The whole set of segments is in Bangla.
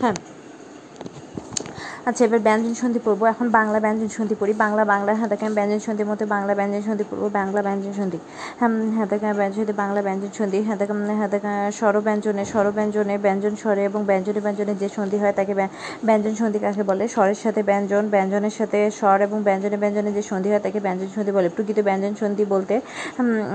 হ্যাঁ আচ্ছা এবার ব্যঞ্জন সন্ধি পড়ব। এখন বাংলা ব্যঞ্জন সন্ধি পড়ি। বাংলা বাংলা হ্যাঁ দেখেন ব্যঞ্জন সন্ধির মধ্যে বাংলা ব্যঞ্জন সন্ধি পড়ব। বাংলা ব্যঞ্জন সন্ধি। হ্যাঁ দেখেন ব্যঞ্জন সন্ধি, বাংলা ব্যঞ্জন সন্ধি। হ্যাঁ দেখেন হ্যাঁ ব্যঞ্জনে, স্বর ব্যঞ্জনে, ব্যঞ্জন স্বরে এবং ব্যঞ্জনে ব্যঞ্জনে যে সন্ধি হয় তাকে ব্যঞ্জন সন্ধি কাকে বলে? স্বরের সাথে ব্যঞ্জন, ব্যঞ্জনের সাথে স্বর এবং ব্যঞ্জনে ব্যঞ্জনে যে সন্ধি হয় তাকে ব্যঞ্জন সন্ধি বলে। প্রকৃত ব্যঞ্জন সন্ধি বলতে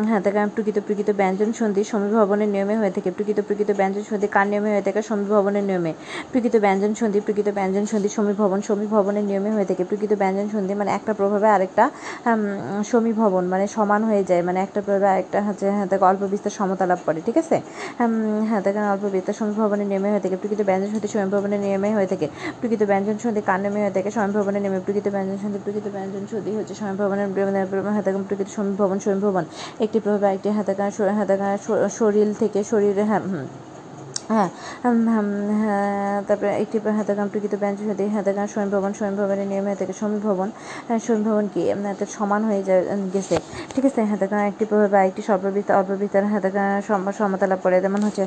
হ্যাঁ দেখেন প্রকৃত প্রকৃত ব্যঞ্জন সন্ধি সমীভবনের নিয়মে হয়ে থাকে। প্রকৃত প্রকৃত ব্যঞ্জন সন্ধি কার নিয়মে হয়ে থাকে? সমীভবনের নিয়মে। প্রকৃত ব্যঞ্জন সন্ধি, প্রকৃত ব্যঞ্জন সন্ধি সমীভবন সমীভবনের নিয়মে হয়ে থাকে। প্রকৃত ব্যঞ্জন সন্ধি মানে একটা প্রভাবে আরেকটা সমীভবন মানে সমান হয়ে যায়। মানে একটা প্রভাবে আরেকটা হচ্ছে হ্যাঁ তাকে অল্প বিস্তার সমতা লাভ করে, ঠিক আছে? হ্যাঁ তাকে অল্প বিস্তার সমীভবনের নিয়মে হয়ে থাকে। প্রকৃত ব্যঞ্জন সন্ধি সমীভবনের নিয়মে হয়ে থাকে। প্রকৃত ব্যঞ্জন সন্ধি কার নিয়মে হয়ে থাকে? সমীভবনের নিয়মে। প্রকৃত ব্যঞ্জন সন্ধি প্রকৃত ব্যঞ্জন সন্ধি হচ্ছে সমীভবনের হ্যাঁ থাকে। প্রকৃত সমীভবন সমীভবন একটি প্রভাবে আরেকটি হ্যাঁ থাকে হ্যাঁ শরীর থেকে শরীরে হ্যাঁ হ্যাঁ হ্যাঁ তারপরে একটি হাতাগান প্রকৃত ব্যঞ্জন সাথে হাতাগান স্বয়ংভবন, স্বয়ংভবনের নিয়মে হাতাকে সমীভবন স্বয়ংভবন কি আপনাদের সমান হয়ে যায় গেছে। ঠিক আছে হাতাগান একটি প্রভাবে একটি সর্ববিস্ত অল্পবিস্তার হাতাগান সমতা লাভ করে, যেমন হচ্ছে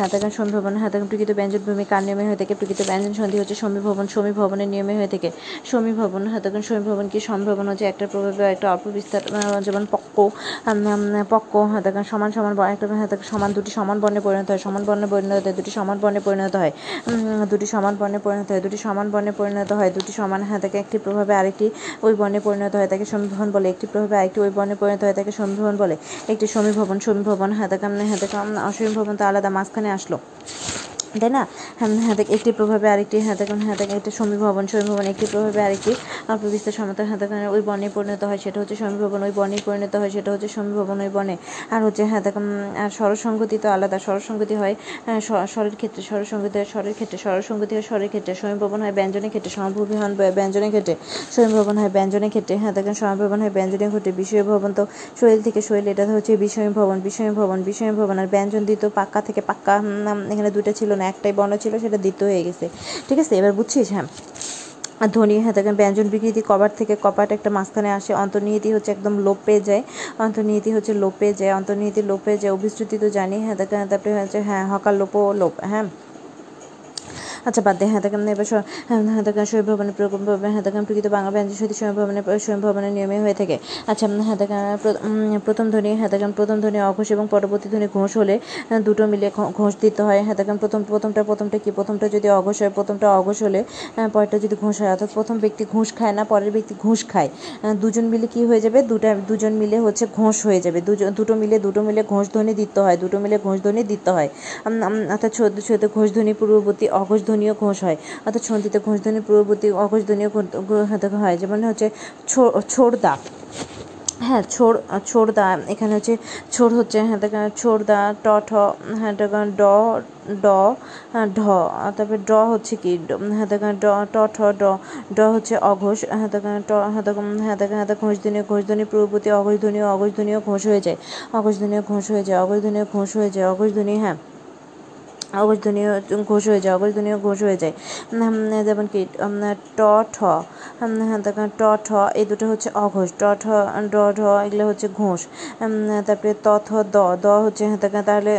হাতাগান সমীভবন হাতাগান প্রকৃত ব্যঞ্জন ভূমি কার নিয়মে হয়ে থাকে প্রকৃত ব্যঞ্জন সন্ধি হচ্ছে সমীভবন, সমীভবনের নিয়মে হয়ে থাকে সমীভবন হাতাগান সমীভবন কি, সম্ভবন হচ্ছে একটা প্রভাবে একটা অল্প বিস্তার যেমন পক্ক পক্ক হাতাগান সমান সমান একটা হাতাকে সমান দুটি সমান বর্ণে পরিণত হয়, সমান বর্ণে পরিণত হয়, দুটি সমান বর্ণে পরিণত হয়। দুটি সমান বর্ণে পরিণত হয়, দুটি সমান বর্ণে পরিণত হয়, দুটি সমান তাকে একটি প্রভাবে আরেকটি ওই বর্ণে পরিণত হয়, তাকে সমীভবন বলে, একটি প্রভাবে আরেকটি ওই বর্ণে পরিণত হয়, তাকে সমীভবন বলে, একটি সমীভবন সমীভবন তাকে হ্যাঁ তাকে অসমীভবন তো আলাদা, মাঝখানে আসলো। তাই না? হ্যাঁ দেখ, একটি প্রভাবে আরেকটি হ্যাঁ দেখুন হ্যাঁ দেখেন একটি সমীভবন সমীভবন একটি প্রভাবে আরেকটি অল্প বিস্তার সমতা হ্যাঁ দেখেন ওই বনে পরিণত হয়, সেটা হচ্ছে সমী ভবন ওই বনে পরিণত হয়, সেটা হচ্ছে সমী ভবন ওই বনে। আর হচ্ছে হ্যাঁ দেখুন আর স্বরসঙ্গতি তো আলাদা স্বরসঙ্গতি হয় স্বরের ক্ষেত্রে স্বরসঙ্গতি হয়, স্বরের ক্ষেত্রে স্বরসঙ্গতি হয়, স্বরের ক্ষেত্রে সমী ভবন হয়, ব্যঞ্জনের ক্ষেত্রে সমভূমি হন ব্যঞ্জনের ক্ষেত্রে সমী ভবন হয়, ব্যঞ্জনের ক্ষেত্রে হ্যাঁ দেখেন সমীভবন হয় ব্যঞ্জনের ক্ষেত্রে বিষয় ভবন তো শরীর থেকে শরীর, এটা হচ্ছে বিষয় ভবন বিষয় ভবন বিষয় ভবন আর ব্যঞ্জন দিত পাক্কা থেকে পাক্কা এখানে দুইটা ছিল না একটাই বর্ণ ছিল, সেটা দ্বিতীয় হয়ে গেছে। ঠিক আছে? এবার বুঝছিস? হ্যাঁ। আর ধ্বনি হ্যাঁ দেখেন ব্যঞ্জন বিকৃতি কবার থেকে কপাট একটা মাঝখানে আসে, অন্তর্নিহিতি হচ্ছে একদম লোপ পেয়ে যায়, অন্তর্নিহিতি হচ্ছে লোপ পেয়ে যায়, অন্তর্নিহিতি লোপ পেয়ে যায়, অভিশ্রুতি তো জানি হ্যাঁ দেখেন তারপরে হচ্ছে হ্যাঁ হকার লোপও লোপ হ্যাঁ। আচ্ছা বাদ দিয়ে হ্যাঁ দেখেন এবার হ্যাঁ দেখেন স্বয়ংভবনের হ্যাঁ দেখেন প্রকৃত বাংলা ব্যঞ্জন সহিত স্বয়ংভবনের স্বয়ংভবনের নিয়মে হয়ে থাকে। আচ্ছা হ্যাঁ দেখেন প্রথম ধ্বনি হ্যাঁ দেখেন প্রথম ধ্বনি অঘোষ এবং পরবর্তী ধ্বনি ঘোষ হলে দুটো মিলে ঘোষ দিতে হয়। হ্যাঁ দেখেন প্রথম, প্রথমটা প্রথমটা কি? প্রথমটা যদি অঘোষ হয়, প্রথমটা অঘোষ হলে পরেরটা যদি ঘোষ হয়, অর্থাৎ প্রথম ব্যক্তি ঘুষ খায় না, পরের ব্যক্তি ঘুষ খায়। দুজন মিলে কি হয়ে যাবে? দুটা, দুজন মিলে হচ্ছে ঘোষ হয়ে যাবে। দুজন দুটো মিলে দুটো মিলে ঘোষ ধ্বনি দিতে হয়, দুটো মিলে ঘোষ ধ্বনি দিতে হয়। অর্থাৎ ঘোষ ধ্বনি পূর্ববর্তী অঘোষ ধ্বনিও ঘোষ হয়। অর্থাৎ ছন্দিতে ঘোষ ধ্বনি, পূর্ববর্তী অঘোষ ধ্বনিও হয়। যেমন হচ্ছে ছোড়দা। হ্যাঁ ছোড়, ছোড়দা। এখানে হচ্ছে ছোড় হচ্ছে হ্যাঁ ছোড়দা, ট, ঠ হ্যাঁ ড ড ঢ। তারপরে ড হচ্ছে কি? হ্যাঁ ড, ট, ঠ, ড। ড হচ্ছে অঘোষ হ্যাঁ ট হ্যাঁ হ্যাঁ হ্যাঁ ঘোষ ধ্বনি পূর্ববর্তী অঘোষ ধ্বনি অঘোষ ধ্বনিও ঘোষ হয়ে যায়। অঘোষ ধ্বনিও ঘোষ হয়ে যায়, অঘোষ ধ্বনিও ঘোষ হয়ে যায়, অঘোষ ধ্বনি হ্যাঁ। অবর্জনীয় ঘোষ হয়ে যায় অবর্জনীয় ঘোষ হয়ে যায়। যেমন কি ট, ঠ দেখেন ট, ঠ, এই দুটো হচ্ছে অঘোষ। ট, ঠ, ড, ঢ, এগুলো হচ্ছে ঘোষ। তারপরে ত, থ, দ দ হচ্ছে দেখেন তাহলে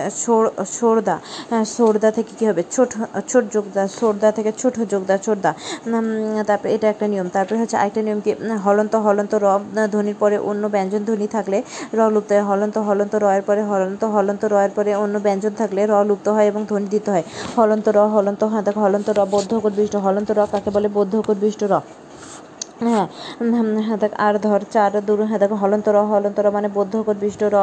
সোরদা সোরদা থেকে কী হবে? ছোট ছোট যোগদা সোরদা থেকে ছোট যোগদা ছোটদা তারপরে এটা একটা নিয়ম। তারপরে হচ্ছে আরেকটা নিয়ম কি হলন্ত হলন্ত র ধ্বনির পরে অন্য ব্যঞ্জন ধ্বনি থাকলে র লুপ্ত হয়। হলন্ত হলন্ত রয়ের পরে হলন্ত হলন্ত রয়ের পরে অন্য ব্যঞ্জন থাকলে র লুপ্ত হয় এবং ধ্বনি দিতে হয়। হলন্ত র হলন্ত দেখো হলন্ত র বৌদ্ধ বিষ্ট। হলন্ত র কাকে বলে বৌদ্ধ বিষ্ট, র। হ্যাঁ হ্যাঁ দেখ আর ধর চার দূর হ্যাঁ দেখো হলন্ত র হলন্ত র মানে বৌদ্ধ বিষ্ট র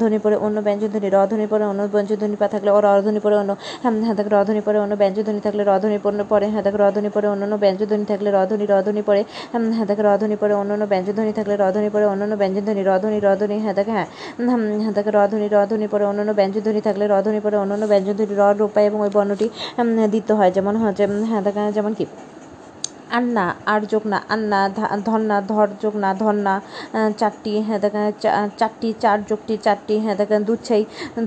ধ্বনি পরে অন্য ব্যঞ্জন ধ্বনি র ধ্বনি পরে অন্য ব্যঞ্জন ধ্বনি পা থাকলে ও র ধ্বনি পরে অন্য হ্যাঁ দেখ র ধ্বনি পরে অন্য ব্যঞ্জন ধ্বনি থাকলে র ধ্বনি পরে হ্যাঁ দেখ র ধ্বনি পরে অন্য অন্য ব্যঞ্জন ধ্বনি থাকলে র ধ্বনি র ধ্বনি পরে হ্যাঁ দেখ র ধ্বনি পরে অন্য অন্য ব্যঞ্জন ধ্বনি থাকলে র ধ্বনি পরে অন্য অন্য ব্যঞ্জন ধ্বনি র ধ্বনি র ধ্বনি হ্যাঁ দেখ হ্যাঁ হ্যাঁ দেখ র ধ্বনি র ধ্বনি পরে অন্য অন্য ব্যঞ্জন ধ্বনি থাকলে র ধ্বনি পরে অন্য অন্য ব্যঞ্জন ধ্বনি র রূপায় এবং ওই বর্ণটি দিতে হয় যেমন হচ্ছে হ্যাঁ দেখ যেমন কি আন্না আর যোগ না আন্না ধন্না না ধন্না চারটি হ্যাঁ দেখেন চারটি চার যোগটি চারটি হ্যাঁ দেখেন দুধছাই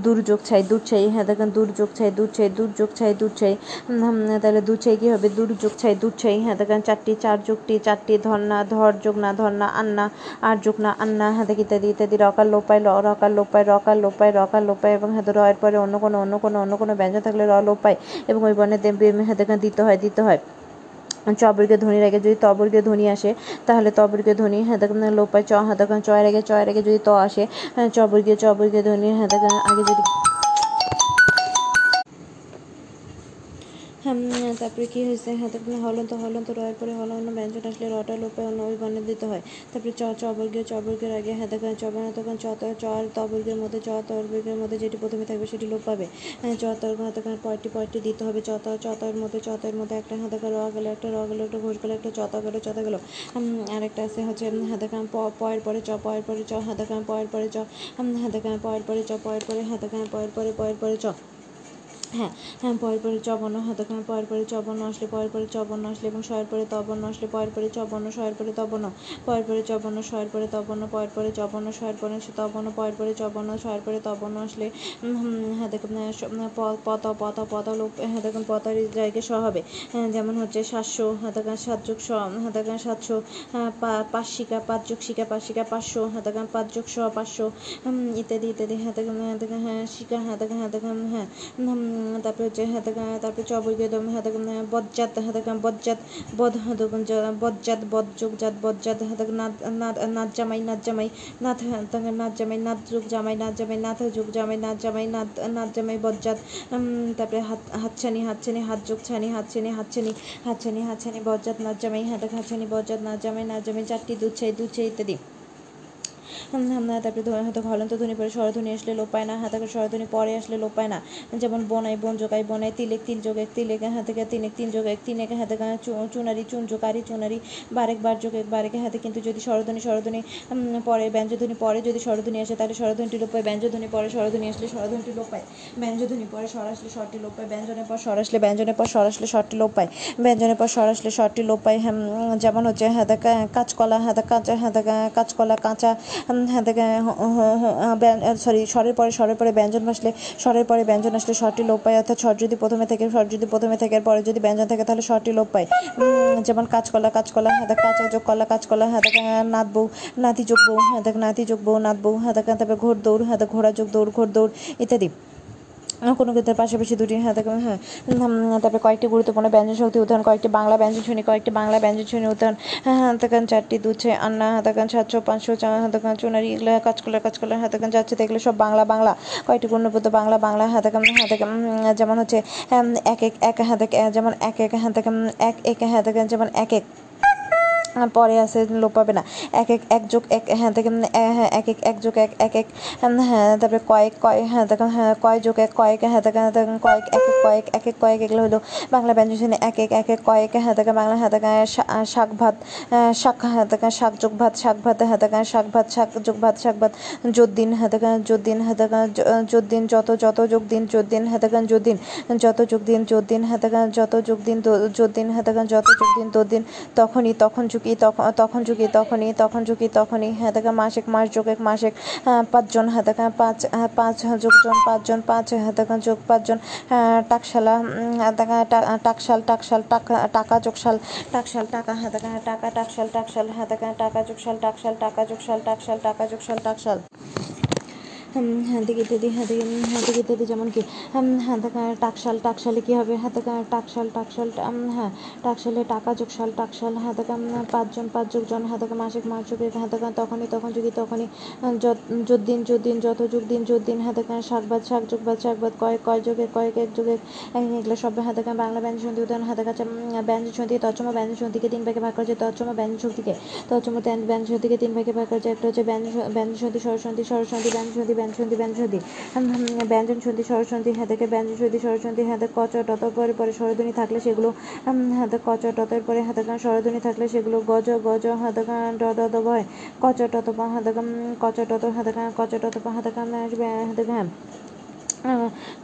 দুর্যোগ ছাই দুধছাই হ্যাঁ দেখেন দুর্যোগ ছাই দুধছাই দুর্যোগ ছাই দুধছাই উম, তাহলে দুধছাই কী হবে? দুর্যোগ ছাই দুধছাই হ্যাঁ দেখেন চারটি চার যোগটি চারটি ধন্না ধর যোগ না ধন্না আন্না আর যোগ না আন্না হ্যাঁ দেখি ইত্যাদি ইত্যাদি রকার লোপায় ল রকার লোপায় রকার লোপায় রকার লোপায় এবং হ্যাঁ রয়ের পরে অন্য কোনো অন্য কোনো অন্য কোনো ব্যঞ্জন থাকলে র লোপায় এবং ওই বর্ণের হ্যাঁ দেখেন দিতে হয় দিতে হয়। চবর্গীয় ধ্বনির আগে যদি তবরকে ধ্বনি আসে তাহলে তবরকে ধ্বনি হ্যাঁ লোপ পায় চ হ্যাঁ দেখেন চয় আগে চয় আগে যদি ত আসে হ্যাঁ, চবরকে চবরকে ধ্বনি হ্যাঁ আগে যদি হ্যাঁ তারপরে কি হয়েছে? হ্যাঁ তারপরে হলন্ত হলন্ত রয়ের পরে হলন্ত ব্যঞ্জন আসলে রটা লোপে অন্য ওই বর্ণে দিতে হয়। তারপরে চ চবর্গীয় চবর্গের আগে হ্যাঁ দেখেন চবর্ণ তখন চ, ত- চ তবর্গের মধ্যে, চ তবর্গের মধ্যে যেটি প্রথমে থাকবে সেটি লোপ পাবে। হ্যাঁ চ তর্গ হ্যাঁ তখন পয়টি পয়টি দিতে হবে। চ চ তর মধ্যে, চ মধ্যে একটা হ্যাঁ দেখেন র গেলো, একটা র গেলো, একটা ঘোষ গেলো, একটা চ গেলো, চ, ত গেলো। আরেকটা আছে হচ্ছে হ্যাঁ দেখেন প পয়ের পরে চ পয়ের পরে চ হ্যাঁ দেখেন পয়ের পরে চ হ্যাঁ দেখেন পয়ের পরে চ পয়ের পরে হ্যাঁ দেখেন পয়ের পরে পয়ের পরে চ। হ্যাঁ হ্যাঁ পরের পরে চবর্ণ হাতে খান পরের পরে চবর্ণ আসলে পরের পরে চবর্ণ আসলে এবং শয়ের পরে তবর্ণ আসলে পরের পরে চবর্ণ শয়ের পরে তবর্ণ পরের পরে চবর্ণ শয়ের পরে তবর্ণ পরের পরে চবর্ণ শয়ের পরে তবর্ণ পয়ের পরে চবর্ণ শয়ের পরে তবর্ণ আসলে হ্যাঁ দেখুন পত পত পত লোপ হ্যাঁ দেখুন পতার জায়গায় স হবে হ্যাঁ, যেমন হচ্ছে সাতশো হ্যাঁ দেখেন সাতযোগ স হ্যাঁ দেখেন সাতশো হ্যাঁ, পা- পাঁচশিকা পাঁচযোগ শিকা পাঁচশিকা পাঁচশো হ্যাঁ দেখেন পাঁচযোগ স পাঁচশো ইত্যাদি ইত্যাদি হ্যাঁ দেখেন হ্যাঁ হ্যাঁ শিকা হ্যাঁ দেখেন হ্যাঁ হ্যাঁ তারপরে হচ্ছে হাতে তারপরে চবর্গীয় দম হাতে বজ্জাত হাতে বজ্জাত বদ বজ্জাত বজ্যোগ জাত, বজ্জাত হাতে নাদ নাদ জামাই নাদ জামাই নাথ হাতে নাদ জামাই নাদ যুগ, জামাই নাদ জামাই নাথ যুগ, জামাই নাদ জামাই নাদ নাদ জামাই, বজ্জাত তারপরে হাত, হাতছানি হাতছানি, হাত যোগ, ছানি, হাতছানি হাতছানি হাতছানি হাতছানি, বজ্জাত নাদ জামাই হাতে হাতছানি, বজ্জাত নাদ জামাই নাদ জামাই, চারটি দুধ চাই দুধ চাই ইত্যাদি। তারপরে ধ- হয়তো হলন্ত ধ্বনি পরে স্বরধ্বনি আসলে লোপ পায় না হাতাকে স্বরধ্বনি পরে আসলে লোপ পায় না। যেমন বনাই বন যোগাই বনাই তিলেক তিল যোগ এক তিলেক হাতে তিনেক তিন যোগ এক তিনেক হাতে চুনারি চুন যোগারি চুনারি বারেক বার যোগ এক বারেকে হাতে কিন্তু যদি স্বরধ্বনি স্বরধ্বনি পরে ব্যঞ্জধ্বনি পরে যদি স্বরধ্বনি আসে তাহলে স্বরধ্বনিটি লোপ পায় ব্যঞ্জধ্বনি পরে স্বরধ্বনি আসলে স্বরধ্বনিটি লোপ পায় ব্যঞ্জধ্বনি পরে স্বর আসলে স্বরটি লোপ পায় ব্যঞ্জনের পর স্বর আসলে ব্যঞ্জনের পর স্বর আসলে স্বরটি লোপ পায় ব্যঞ্জনের পর স্বর আসলে স্বরটি লোপ পায় হ্যাঁ, যেমন হচ্ছে হ্যাঁ দেখা কাঁচকলা হ্যাঁ কাঁচা হ্যাঁ দেখা কাঁচকলা কাঁচা হ্যাঁ সরি স্বরের পরে স্বরের পরে ব্যঞ্জন আসলে স্বরের পরে ব্যঞ্জন আসলে স্বরটি লোপ পায়, অর্থাৎ স্বর যদি প্রথমে থাকে স্বর যদি প্রথমে থাকে, পরে যদি ব্যঞ্জন থাকে, তাহলে স্বরটি লোপ পায়। যেমন কাঁচকলা কাঁচকলা হ্যাঁ দেখ, কাঁচা যোগ কলা কাঁচকলা হ্যাঁ দেখ নাত বউ নাতি যোগ বউ হ্যাঁ দেখ, নাতি যোগ বউ নাত বউ হ্যাঁ দেখ, তারপরে ঘোড় দৌড় হ্যাঁ দেখ, ঘোড়া যোগ দৌড় ঘোর দৌড় ইত্যাদি। কোনো ক্ষেত্রে পাশাপাশি দুটি হ্যাঁ হ্যাঁ তারপরে কয়েকটি গুরুত্বপূর্ণ ব্যঞ্জন শক্তি উদাহরণ কয়েকটি বাংলা ব্যঞ্জন শুনি, কয়েকটি বাংলা ব্যঞ্জন শুনি উদাহরণ হ্যাঁ হ্যাঁ দেখেন চারটি দুছে আন্না হ্যাঁ দেখেন সাতশো পাঁচশো চা হ্যাঁ চুনারি, এগুলো কাজকলার কাজকলার হ্যাঁ দেখেন যাচ্ছে, এগুলো সব বাংলা বাংলা, কয়েকটি গুণপদ বাংলা বাংলা হ্যাঁ দেখেন হ্যাঁ দেখেন যেমন হচ্ছে এক এক এক হ্যাঁ দেখে যেমন এক এক হ্যাঁ দেখেন এক এক হ্যাঁ দেখেন যেমন এক এক পরে আছে লোপ পাবে না এক এক এক যোগ এক হ্যাঁ দেখেন হ্যাঁ এক এক এক যোগ এক এক এক হ্যাঁ তারপরে কয়েক কয়েক হ্যাঁ দেখেন হ্যাঁ কয় যোগ এক কয়েক হ্যাঁ দেখেন দেখেন কয়েক এক এক কয়েক এক এক কয়েক এগুলো হলো বাংলা ব্যঞ্জন এক এক এক এক কয়েক হ্যাঁ দেখেন বাংলা হ্যাঁ দেখেন শা- শাক ভাত শাক হ্যাঁ দেখেন শাক যোগ ভাত শাক ভাত হ্যাঁ দেখেন শাক ভাত শাক যোগ ভাত শাক ভাত যোগ দিন হ্যাঁ দেখেন যোগ দিন হ্যাঁ দেখেন যোগ দিন যত যত যোগ দিন যোগ দিন হ্যাঁ দেখেন যোগ দিন যত যোগ দিন যোগ দিন হ্যাঁ দেখেন যত যোগ দিন যোগ দিন হ্যাঁ দেখেন যত যোগ দিন দিন তখনই তখন যুগি তখন তখন যুগি তখনই তখন যুগি তখনই। হ্যাঁ দেখা মাসিক মাস যোগ এক মাসিক পাঁচজন হ্যাঁ দেখা পাঁচ আহ, পাঁচ যোগজন পাঁচজন পাঁচ হ্যাঁ দেখা যোগ পাঁচজন টাকশালা দেখা হ্যাঁ দেখেন টা- টাকশাল টাকশাল টাকা টাকা যোগশাল টাকশাল টাকা হ্যাঁ দেখা টাকা টাকশাল টাকশাল হ্যাঁ দেখা টাকা যোগশাল টাকশাল টাকা যোগশাল টাকশাল টাকা যোগশাল টাকশাল। হ্যাঁ দিকে ইত্যাদি হ্যাঁ দিকে হ্যাঁ দিকে ইত্যাদি যেমন কি হুম, হ্যাঁ টাকশাল টাকশালে কী হবে? হ্যাঁ দেখা টাকশাল টাকশাল হ্যাঁ টাকশালে টাকা যোগশাল টাকশাল হ্যাঁ দেখা পাঁচজন পাঁচ যোগজন হ্যাঁ দেখা মাসিক মাস যোগে হ্যাঁ দেখা তখনই তখন যদি তখনই যত দিন যত দিন যত যুগ দিন যত দিন হ্যাঁ দেখা শাকবাদ শাক যোগবাদ শাকবাদ কয়েক কয় যোগে কয়েক এক যোগে এগুলো সব হ্যাঁ দেখা বাংলা ব্যঞ্জন সন্ধি উদাহরণ হ্যাঁ যাচ্ছে, উম, ব্যঞ্জন সন্ধি তৎসম ব্যঞ্জন সন্ধিকে তিন ভাগে ভাগ করা তৎসম ব্যঞ্জন শক্তিকে তৎসম ব্যঞ্জন সন্ধিকে তিন ভাগে ভাগ করা একটা হচ্ছে ব্যঞ্জন সন্ধি স্বরসন্ধি স্বরসন্ধি ব্যঞ্জন সন্ধি ব্যঞ্জন সন্ধি ব্যঞ্জন সন্ধি হুম, হুম, ব্যঞ্জন সন্ধি স্বরসন্ধি ব্যঞ্জন সন্ধি স্বরসন্ধি দেখ কচ টত পরে পরে স্বরধ্বনি থাকলে সেগুলো হাতে কচ টতের পরে হাতে গান স্বরধ্বনি থাকলে সেগুলো গজ গজ হাতে গান দ ভয় কচ টত পা হাতে গান কচ টত হাতে গান কচ টত পা হাতে গান হাতে গান।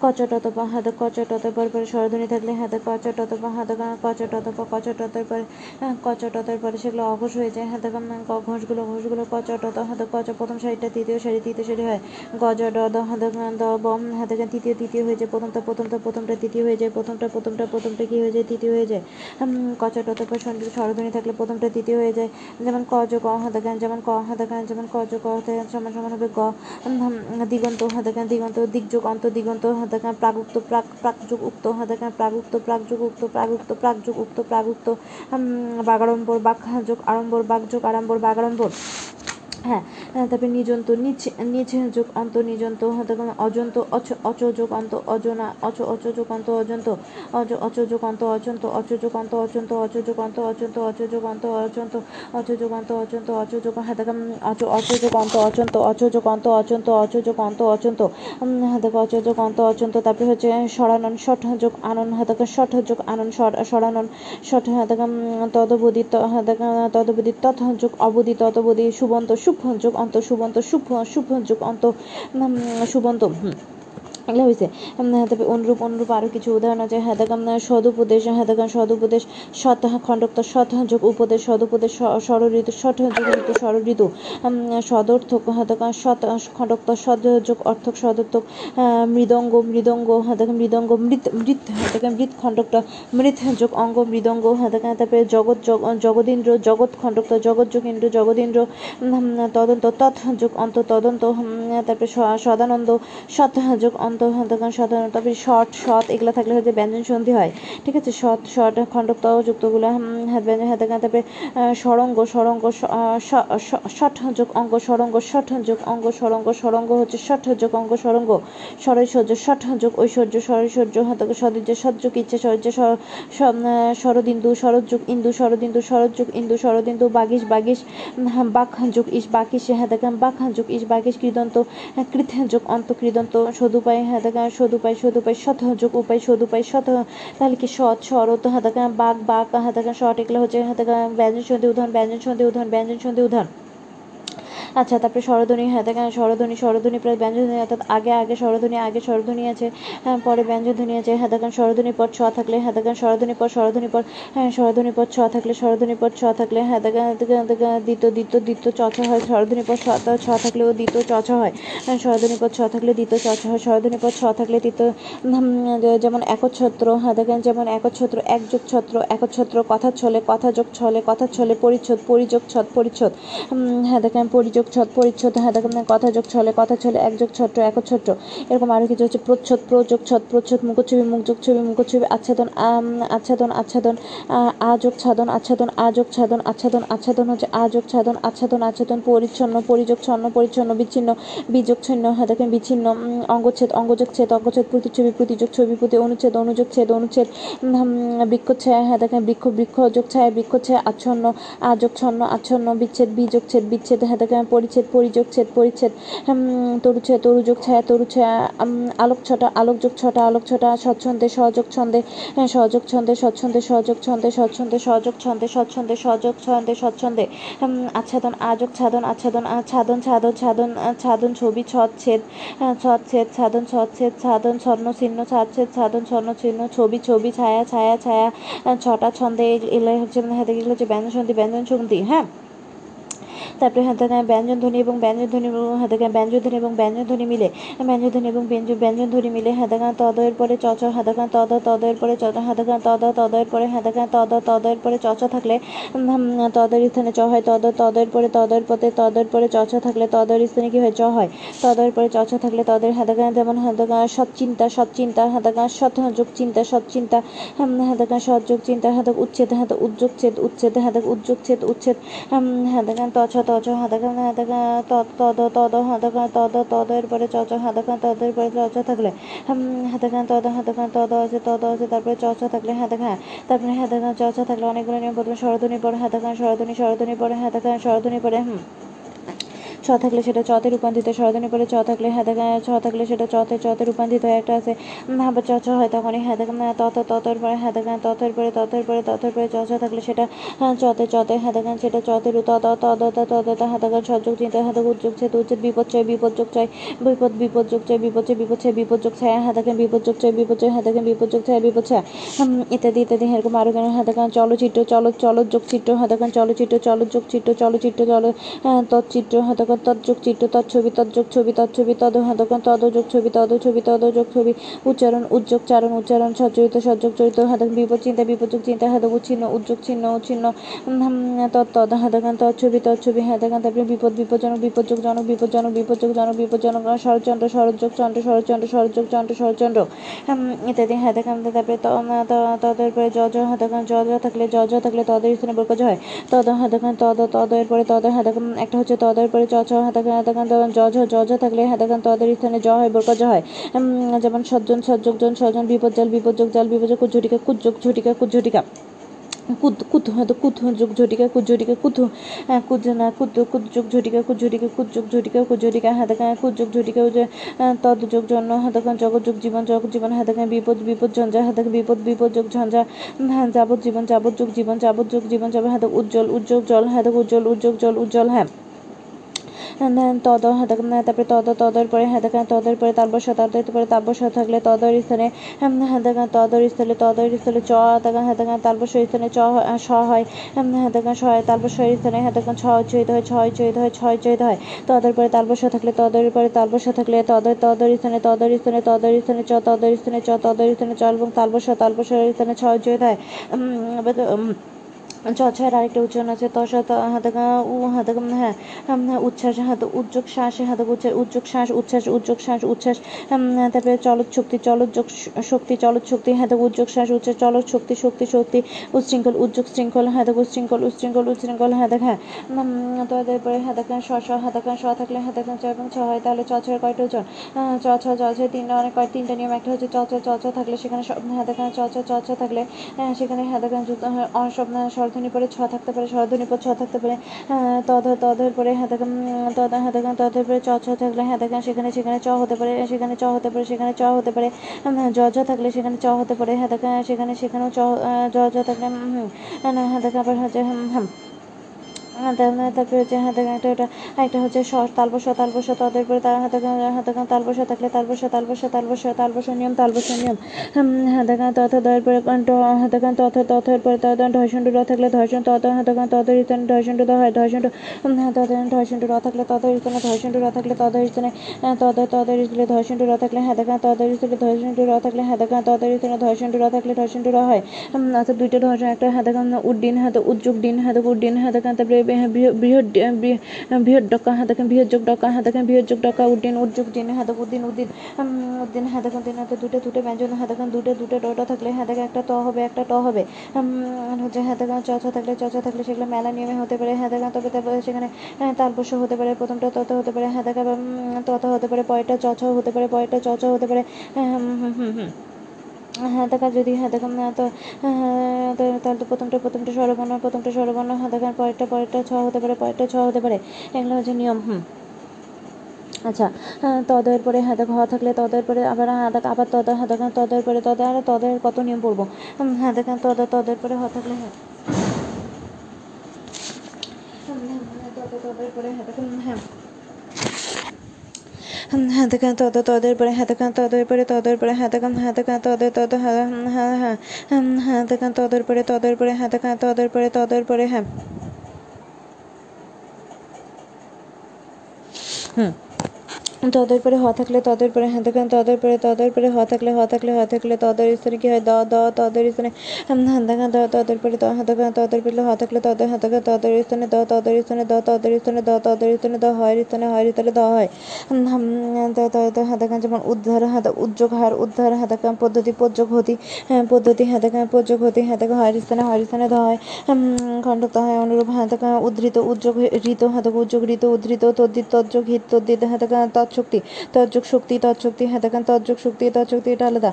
কচটত পা হাতে কচটত পর পরে স্বরধ্বনি থাকলে হাতে কচটত পা হাতে কচটত পা কচটতের পরে কচটতের পরে সেগুলো অঘোষ হয়ে যায়। হাতে ঘোষগুলো ঘোষগুলো কচটত হাতে কচ প্রথম সারিটা তৃতীয় সারি, তৃতীয় শাড়ি হয়। গজ ড, দ, হাতে দ বম হাতে তৃতীয় তৃতীয় হয়ে যায়। প্রথমটা প্রথমটা প্রথমটা তৃতীয় হয়ে যায়। প্রথমটা প্রথমটা প্রথমটা কি হয়ে যায়? তৃতীয় হয়ে যায়। কচটত পর স্বরধ্বনি থাকলে প্রথমটা তৃতীয় হয়ে যায়। যেমন কজ ক, হাতে গান যেমন ক, হাতে গান যেমন ক, জ, ক, হাতে সমান সমান হবে গ। দিগন্ত, হাতে গান দিগন্ত, দিগযোগ অন্ত দিগন্ত হাতাকা প্রাগুক্ত প্রাক প্রাকযুগ উক্ত হাতাকা প্রাগুক্ত প্রাকযুগ উক্ত, প্রাগুক্ত প্রাকযুগ উক্ত, প্রাগুক্ত বাগাড়ম্বর, বাঘযোগ আড়ম্বর বাঘযোগ আড়ম্বর, বাগাড়ম্বর। হ্যাঁ তারপরে নিজন্ত নিচ নিচ যোগ অন্ত নিজন্ত তখন অজন্ত অচ অচ যোগ অন্ত অজনা অচ অচ যোগ অন্ত অজন্ত অজ অচ যোগ অন্ত অজন্ত অচ যোগ অন্ত অজন্ত অচ যোগ অন্ত অজন্ত অচ যোগ অন্ত অজন্ত অচ যোগ অন্ত অজন্ত অচ যোগ হ্যাঁ দেখো অচ অচ যোগ অন্ত অচন্ত অচ যোগ অন্ত অচন্ত অচ যোগ অন্ত অচন্ত হ্যাঁ দেখো অচ যোগ অন্ত অচন্ত তারপরে হচ্ছে সরানন ষঠ যোগ আনন হ্যাঁ দেখো ষঠ যোগ আনন সরানন ষঠ হ্যাঁ দেখো তদবধি হ্যাঁ দেখো তদবধি তথ যোগ অবধি তদবধি সুবন্ত শুভ যোগ অন্ত সুবন্ত শুভ শুভ অন্ত অন্ত সুবন্ত এগুলো হয়েছে তবে অনুরূপ অনুরূপ আরও কিছু উদাহরণ আছে। হেদাগাম সদুপদেশ হেদাগাম সদুপদেশ শত খণ্ডক্ত শত যোগ, উপদেশ, সদুপদেশ ষড় ঋতু ষট যোগ ঋতু ষড় ঋতু সদর্থক হেদাগাম শত খণ্ডক্ত সদ যোগ, অর্থক, সদর্থক মৃদঙ্গ মৃদঙ্গ হেদাগাম মৃদঙ্গ, মৃত মৃত হেদাগাম মৃত খণ্ডক্ত মৃত যোগ, অঙ্গ, মৃদঙ্গ হেদাগাম তারপরে জগৎ জগদীন্দ্র, জগৎ খণ্ডক্ত জগৎ যোগ, ইন্দ্র, জগদীন্দ্র তদন্ত, তৎ যোগ, অন্ত, তদন্ত তারপরে সদানন্দ সৎ যোগ অন্ত হন্তকান সাধারণ তবে শর্ট সৎ এগুলো থাকলে হচ্ছে ব্যঞ্জন সন্ধি হয়। ঠিক আছে? সৎ শর্ট খণ্ডক্ত যুক্তগুলো হাত ব্যঞ্জন, হাতে তারপরে সরঙ্গ সরঙ্গ ষঠ যোগ অঙ্গ, সরঙ্গ, ষঠ যোগ অঙ্গ, সরঙ্গ সরঙ্গ হচ্ছে ষঠ যোগ অঙ্গ, সরঙ্গ, সরৈশ্বর্য, ষঠ যোগ ঐশ্বর্য, সরৈশ্বর্য, হাতকে সদর্য সৎযোগ ইচ্ছে সরজ্য শরদিন্দু শরৎযুগ ইন্দু, শরদিন্দু শরৎযুগ ইন্দু, শরদিন্দু, বাগিস বাগিস বাক যুগ ইস বাকিস হাতে গান বাক যুগ ইস, বাগিস, কৃদন্ত কৃত যোগ অন্ত, কৃদন্ত, সদুপায় হাতাকা সদুপায় সদুপায় উপায় যোগ উপায় সদুপায় সৎ, তাহলে কি সৎ সরত হাতাকা বাঘ বাঘ হাতাকা সট এগুলো হচ্ছে হাতাকা ব্যঞ্জন সন্ধি, উদাহরণ, ব্যঞ্জন সন্ধি, উদাহরণ, ব্যঞ্জন সন্ধি, উদাহরণ। আচ্ছা তারপরে স্বরধ্বনি হ্যাঁ দেখেন, স্বরধ্বনি স্বরধ্বনি প্রায় ব্যঞ্জনধ্বনি অর্থাৎ আগে আগে স্বরধ্বনি আগে স্বরধ্বনি আছে হ্যাঁ পরে ব্যঞ্জনধ্বনি আছে হ্যাঁ দেখেন, স্বরধ্বনি পর ছ থাকলে হ্যাঁ দেখেন, স্বরধ্বনি পর স্বরধ্বনি পর হ্যাঁ স্বরধ্বনি পর ছ থাকলে, স্বরধ্বনি পর ছ থাকলে হ্যাঁ দেখেন দ্বিতীয় দ্বিতীয় দ্বিতীয় চচ হয়, স্বরধ্বনি পর ছ থাকলেও দ্বিতীয় চচ হয় হ্যাঁ স্বরধ্বনি পর ছ থাকলে দ্বিতীয় চচ হয়, স্বরধ্বনি পর ছ থাকলে দ্বিতীয় যেমন একচ্ছত্র হ্যাঁ দেখেন, যেমন একচ্ছত্র, একযোগ ছত্র, একচ্ছত্র, কথা ছলে, কথা যোগ ছলে, কথা ছলে, পরিচ্ছদ, পরিযোগ ছদ, পরিচ্ছদ হ্যাঁ দেখেন, পরিযোগ ছদ, পরিচ্ছদ হ্যাঁ দেখেন কথা যোগ ছলে, কথা ছলে, এক একযোগ ছত্র একচ্ছত্র এরকম আরও কিছু হচ্ছে, প্রচ্ছদ প্রযোগ ছদ, প্রচ্ছদ, মুখচ্ছবি মুখযোগ ছবি, মুখচ্ছবি, আচ্ছাদন আচ্ছাদন আচ্ছাদন আযোগ ছাদন, আচ্ছাদন আযোগ ছাদন, আচ্ছাদন আচ্ছাদন হচ্ছে আযোগ ছাদন, আচ্ছাদন আচ্ছাদন, পরিচ্ছন্ন, পরিযোগ ছন্ন, পরিচ্ছন্ন, বিচ্ছিন্ন, বিযোগ ছিন্ন হ্যাঁ দেখেন, বিচ্ছিন্ন অঙ্গচ্ছেদ অঙ্গযোগ ছেদ অঙ্গচ্ছেদ প্রতিচ্ছবি, প্রতিযোগ ছবি, প্রতি অনুচ্ছেদ, অনুযোগ ছেদ, অনুচ্ছেদ বৃক্ষচ্ছায়া হ্যাঁ দেখেন, বৃক্ষ বৃক্ষ যোগ ছায়া, বৃক্ষ ছায়া আচ্ছন্ন আযোগ ছন্ন, আচ্ছন্ন, বিচ্ছেদ, বিযোগ ছেদ, বিচ্ছেদ হ্যাঁ দেখেন পরিচ্ছেদ পরিযোগ ছেদ পরিচ্ছেদ তরুচ্ছেদ, তরুযোগ ছায়া তরু ছায়া আলোক ছটা, আলোক যোগ ছটা, আলোক ছটা, স্বচ্ছন্দে সহযোগ ছন্দে সহযোগ ছন্দে, স্বচ্ছন্দে সহযোগ ছন্দে, স্বচ্ছন্দে সহযোগ ছন্দে, স্বচ্ছন্দে সহযোগ ছন্দে, স্বচ্ছন্দে আচ্ছাদন আযোগ ছাদন, আচ্ছাদন ছাদন ছাদন ছাদন ছাদন, ছবি, ছচ্ছেদ ছচ্ছেদ, ছাদন ছচ্ছেদ, ছাদন, স্বর্ণ চিহ্ন ছাদছেদ ছাদন, স্বর্ণ চিহ্ন ছবি ছবি, ছায়া ছায়া ছায়া ছটা ছন্দে এগুলো হচ্ছে হাতে হচ্ছে ব্যঞ্জন সন্ধি ব্যঞ্জন সন্ধি হ্যাঁ। তারপরে হাতে ব্যঞ্জন ধ্বনি এবং ব্যঞ্জন ধ্বনি হাতে ব্যঞ্জন ধ্বনি এবং ব্যঞ্জন ধ্বনি মিলে ব্যঞ্জন ধ্বনি এবং ব্যঞ্জন ব্যঞ্জন ধ্বনি মিলে হাতে গান তদয়ের পরে চচ হাতে গান তদ তদয়ের পরে চচ হাতে গান তদ তদয়ের পরে হাতে গান তদ তদয়ের পরে চচ থাকলে তদের স্থানে চ হয় তদ তদের পরে তদের পথে তদের পরে চচ থাকলে তদের স্থানে কি হয় চ হয় তদের পরে চচ থাকলে তদের হাতে গান যেমন হাতে গান সৎচিন্তা সৎচিন্তা হাতে গান সৎ যোগ চিন্তা সৎচিন্তা হাতে গান সৎযোগ চিন্তা হাতে উচ্ছেদ হাতে উদ্যোগ ছেদ উচ্ছেদ হাতে উদ্যোগ ছেদ উচ্ছেদ হাতে গান তছ তচ হাতাকান হাতাকান তদ তদ হাতাকান তদ তদের পরে চচ হাতাকান তদের পরে চচ থাকলে হাতাকান তদ হাতাকান তদ আছে তদ আছে, তারপরে চচ থাকলে হাতাকান তারপরে হাতাকান চচ থাকলে অনেকগুলো নিয়ম প্রথমে স্বরধ্বনি পরে হাতাকান স্বরধ্বনি স্বরধ্বনি পরে হাতাকান স্বরধ্বনি পরে হুম ছ থাকলে সেটা চতে রূপান্তরিত হয় স্বরধ্বনি পরে চ থাকলে হ্যাঁ ছ থাকলে সেটা চতে চতে রূপান্তরিত হয় একটা আছে আবার চ ছ হয় তখনই হ্যাঁ তত ততর পরে হ্যাঁ দেখা ততের পরে ততের পরে ততের পরে চ ছ থাকলে সেটা হ্যাঁ, চতে চতে হ্যাঁ দেখা সেটা চতে রু তত তদত হ্যাঁ দেখা সযোগ চিন্তা হ্যাঁ দেখা উদ্যোগ ছেদ উচ্ছেদ বিপর্যয় বিপর্যোগ চাই বিপদ বিপর্যোগ চাই বিপর্যয় বিপর্যয় বিপর্যোগ ছায়া হ্যাঁ চাই বিপর্যয় হ্যাঁ দেখেন বিপর্যোগ ছায়া বিপর্যয় হুম, ইত্যাদি ইত্যাদি এরকম আরও কেন হ্যাঁ দেখেন চলচ্চিত্র চল চলযোগ চিত্র হ্যাঁ দেখেন চলচ্চিত্র চলযোগ চিত্র চলচ্চিত্র চল হ্যাঁ, তৎচিত্র হ্যাঁ দেখেন তৎযোগ চিত্র তৎছবি তৎযোগ, ছবি তৎছবি তদ দেখেন তদযোগ, ছবি তদ ছবি, তদযোগ, ছবি, উচ্চারণ উদ্যোগ চারণ, উচ্চারণ সচরিত সযোগ চরিত দেখেন বিপদ, চিন্তা বিপর্যোগ চিন্তা দেখেন উচ্ছিন্ন উদ্যোগ ছিন্ন, উচ্ছিন্ন তৎ হ্যাঁ দেখেন তৎছবি তৎছবি হ্যাঁ দেখেন তারপরে বিপদ, বিপজ্জনক বিপজ্জক জনক, বিপজ্জনক বিপজ্জক জনক, বিপজ্জনক শরৎচন্দ্র শরৎযোগ চন্দ্র শরৎচন্দ্র শরৎযোগ চন্দ্র শরৎচন্দ্র ইত্যাদি দেখেন তারপরে তদের পরে জ জ জ থাকলে জ জ থাকলে তদের স্থানে বর্গজ হয়। তদ দেখেন তদ তদের পরে তদ দেখেন একটা হচ্ছে তদের পরে চ হ্যাঁ দেখেন হ্যাঁ তখন জ জ থাকলে হ্যাঁ দেখেন তদের স্থানে জ হয় বর্গজ হয়। উম, যেমন সজ্জন সজ্জক জন সজন বিপজ্জল বিপজ্জক জাল বিপজ্জক কুজ্ঝটিকা কুজ্জক ঝটিকা কুজ্ঝটিকা কুদ কুদ হয়তো কুদ যোগ ঝটিকা কুদ ঝটিকা কুদ হ্যাঁ কুদ না কুদ কুদ যোগ ঝটিকা কুদ ঝটিকা কুদ যোগ ঝটিকা কুদ ঝটিকা হাতাকা কুদ যোগ ঝটিকা তদ যোগ জন্ম হাতাকা জগৎ যোগ জীবন জগৎ জীবন হাতাকা বিপদ বিপদ ঝঞ্ঝা হাতাকা বিপদ বিপদ যোগ ঝঞ্ঝা হ্যাঁ যাবত জীবন যাবত যোগ জীবন যাবত যোগ জীবন যাবত হাতে উজ্জ্বল উজ্জ্বল জল হাতক উজ্জ্বল উজ্জ্বল জল উজ্জ্বল হ্যাঁ। তদ তারপরে তদ তদর পরে হাতে তদর পরে তারবশ তদের পরে তারবশ থাকলে তদর স্থানে হাতে তদর স্থলে তদর স্থলে চ, হাতে হাতে তারবশ স্থানে চ স হয় হাতে স হয় তারবশ স্থানে হাতে ছ চৈত হয় ছয় চৈত হয় ছয় চৈত হয়। তদর পরে তারবশ থাকলে তদর পরে তারবশ থাকলে তদর তদর স্থানে তদর স্থানে তদর স্থানে চ, তদর স্থানে চ, তদর স্থানে চ এবং তারবশ তারবশ স্থানে ছয় চৈত হয়। ছ আরেকটা উচ্চারণ আছে তস হাতে উ হাতে হ্যাঁ উচ্ছ্বাস হাতে উদ্যোগ শ্বাস হাতে উচ্ছ্বাস উদ্যোগ শ্বাস উচ্ছ্বাস উদ্যোগ শ্বাস উচ্ছ্বাস তারপরে চলত শক্তি যোগ শক্তি চলত শক্তি হাতে উদ্যোগ শ্বাস উচ্ছ্বাস চলত শক্তি শক্তি শক্তি উচ্ছৃঙ্খল উদ্যোগ শৃঙ্খল হাতে উচ্ছৃঙ্খল উচ্ছৃঙ্খল উচ্ছৃঙ্খল হাতে হ্যাঁ তো তারপরে হাতে স হাতে স থাকলে হাতে চ এবং ছ হয় তাহলে চ ছয়ের কয়টা উচ্চারণ চ ছ তিনটা অনেক কয় তিনটা নিয়ম একটা হচ্ছে চ চ থাকলে সেখানে স- হাতে চ চ চ থাকলে সেখানে হাতে যুক্ত হয় অসব স্বরধ্বনি পরে ছ থাকতে পারে স্বরধ্বনি পর ছ থাকতে পারে তদ তদের পরে তদা তদ হাতে তদের পরে চ, ছ থাকলে হ্যাঁ হাতে সেখানে সেখানে চ হতে পারে, সেখানে চ হতে পারে, সেখানে চ হতে পারে জ জ থাকলে সেখানে চ হতে পারে হ্যাঁ হাতে সেখানে সেখানেও চ জ জ থাকলে হ্যাঁ হাতে আবার হচ্ছে হাতে তারপরে হচ্ছে হাতে একটা ওটা একটা হচ্ছে স তালবস তালবস তাদের পরে তার হাতে হাতে তালবস থাকলে তালবস তালবস তালবস তালবস নিয়ম তালবস নিয়ম হাতে তথা দয়ের পরে হাতে তথা তথের পরে তথ ধর্ষণ র থাকলে ধর্ষণ তত হাতে তত রিতনে ধর্ষণ র হয় ধর্ষণ তত ধর্ষণ র থাকলে তত রিতনে ধর্ষণ র থাকলে তত রিতনে তত তত রিতলে ধর্ষণ র থাকলে হাতে তত রিতলে ধর্ষণ র থাকলে হাতে তত রিতনে ধর্ষণ র থাকলে ধর্ষণ র হয় অর্থাৎ দুইটা ধর্ষণ একটা হাতে উড্ডিন হাতে উদ্যোগ ডিন হাতে উড্ডিন হাতে তারপরে বৃহ- বৃহৎ বৃহ- বৃহৎ ডকা হাতে বৃহৎ যোগ ডকা হাতে বৃহৎ যোগ ডকা উড্ডিন উদ্যোগ ডিন হাতে উদ্দিন উদ্দিন উম, উদ্দিন হাতে দিন হাতে দুটো দুটো ব্যঞ্জন হাতে দুটো দুটো ডটা থাকলে হাতে একটা ত হবে একটা ট হবে হচ্ছে হাতে চ ছ থাকলে চ থাকলে সেগুলো মেলা নিয়মে হতে পারে হাতে তবে তারপরে সেখানে হ্যাঁ, তালবস্য হতে পারে প্রথমটা তত হতে পারে হাতে তত হতে পারে পরেরটা চ হতে পারে পরেরটা চ হতে পারে হুম হুম হুম হুম হ্যাঁ যদি হ্যাঁ দেখা না তো হ্যাঁ, তো- তাহলে তো প্রথমটা প্রথমটা স্বরবর্ণ প্রথমটা স্বরবর্ণ হ্যাঁ দেখার পরেরটা পরেরটা ছ হতে পারে পরেরটা ছ হতে পারে। এগুলো হচ্ছে নিয়ম হুম। আচ্ছা হ্যাঁ, তদের পরে হ্যাঁ দেখো হ থাকলে তদের পরে আবার হ্যাঁ দেখ আবার তদ হ্যাঁ দেখো তদের পরে তদের আর তদের কত নিয়ম পড়ব? হুম, হ্যাঁ দেখেন তদ তদের পরে হ থাকলে হ্যাঁ। হ্যাঁ, হ্যাঁ, তদের পরে হ্যাঁ দেখেন হ্যাঁ। হাতে তদ, তদের পরে হাতে তদের পরে তদের পরে হাতে কান হাতে কান তদের তদ হ্যাঁ তদের পরে তদের পরে হাতে তদের পরে তদের পরে হ্যাঁ। হুম। তদের পরে হ থাকলে তদের পরে হ্যাঁ দেখেন তদের পরে তদের পরে হ থাকলে হ থাকলে হ থাকলে তদের স্থানে কি হয়? দ দ তদের স্থানে হ্যাঁ দেখেন দ তদের পরে ত হ্যাঁ দেখেন তদের পরে হ থাকলে তদের হ্যাঁ দেখেন তদের স্থানে দ তদের স্থানে দ তদের স্থানে দ তদের স্থানে দ হয় স্থানে হয় স্থানে দ হয়। দ দ দ হ্যাঁ দেখেন যেমন উদ্ধার হ্যাঁ উদ্যোগ হার উদ্ধার হ্যাঁ দেখেন পদ্ধতি পযোগ হতি হ্যাঁ পদ্ধতি হ্যাঁ দেখেন পযোগ হতি হ্যাঁ দেখেন হয় স্থানে হয় স্থানে দ হয়। হুম, খণ্ডক হয় অনুরূপ হ্যাঁ দেখেন উদ্ধৃত উদ্যোগ ঋত হ্যাঁ দেখেন উদ্যোগ ঋত উদ্ধৃত তদ্দিত তজ্যোগ হিত তদ্দিত হ্যাঁ তৎ তৎশক্তি তৎযোগ শক্তি তৎশক্তি হাতাকান তৎযোগ শক্তি তৎশক্তি এটা আলাদা।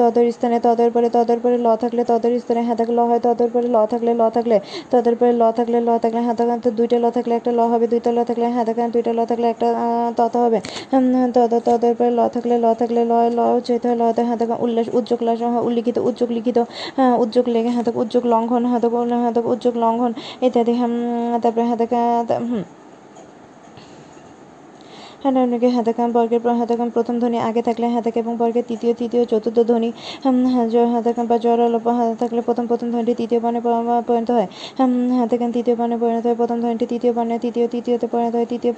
তদের স্থানে তদের পরে তদের পরে ল থাকলে তদের স্থানে হ্যাঁ হাতাক ল হয় তদের পরে ল থাকলে ল থাকলে তদের পরে ল থাকলে ল থাকলে হ্যাঁ হাতাকান তো দুইটা ল থাকলে একটা ল হবে দুইটা ল থাকলে হ্যাঁ হাতাকান দুইটা ল থাকলে একটা তত হবে। তদ তদের পরে ল থাকলে ল থাকলে ল ল উচ্চারিত হয় লতে হাতাকান উল্লাস উদ্যোগ লাস উল্লিখিত উদ্যোগ লিখিত উদ্যোগ লেগে হাতক উদ্যোগ লঙ্ঘন হাতক উদ্যোগ লঙ্ঘন ইত্যাদি হুম, তারপরে হাতাকা হুম। হানানুকে হাতাকাম বর্গের হাতাকাম প্রথম ধ্বনি আগে থাকলে হাতাক এবং বর্গের তৃতীয় তৃতীয় চতুর্থ ধ্বনি হাতাকাম বা জড়ালো থাকলে প্রথম প্রথম ধ্বনিটি তৃতীয় বর্ণে পরিণত হয়। হাতাকাম তৃতীয় বর্ণে পরিণত হয় প্রথম ধ্বনিটি তৃতীয় বর্ণে তৃতীয় তৃতীয়তে পরিণত হয় তৃতীয়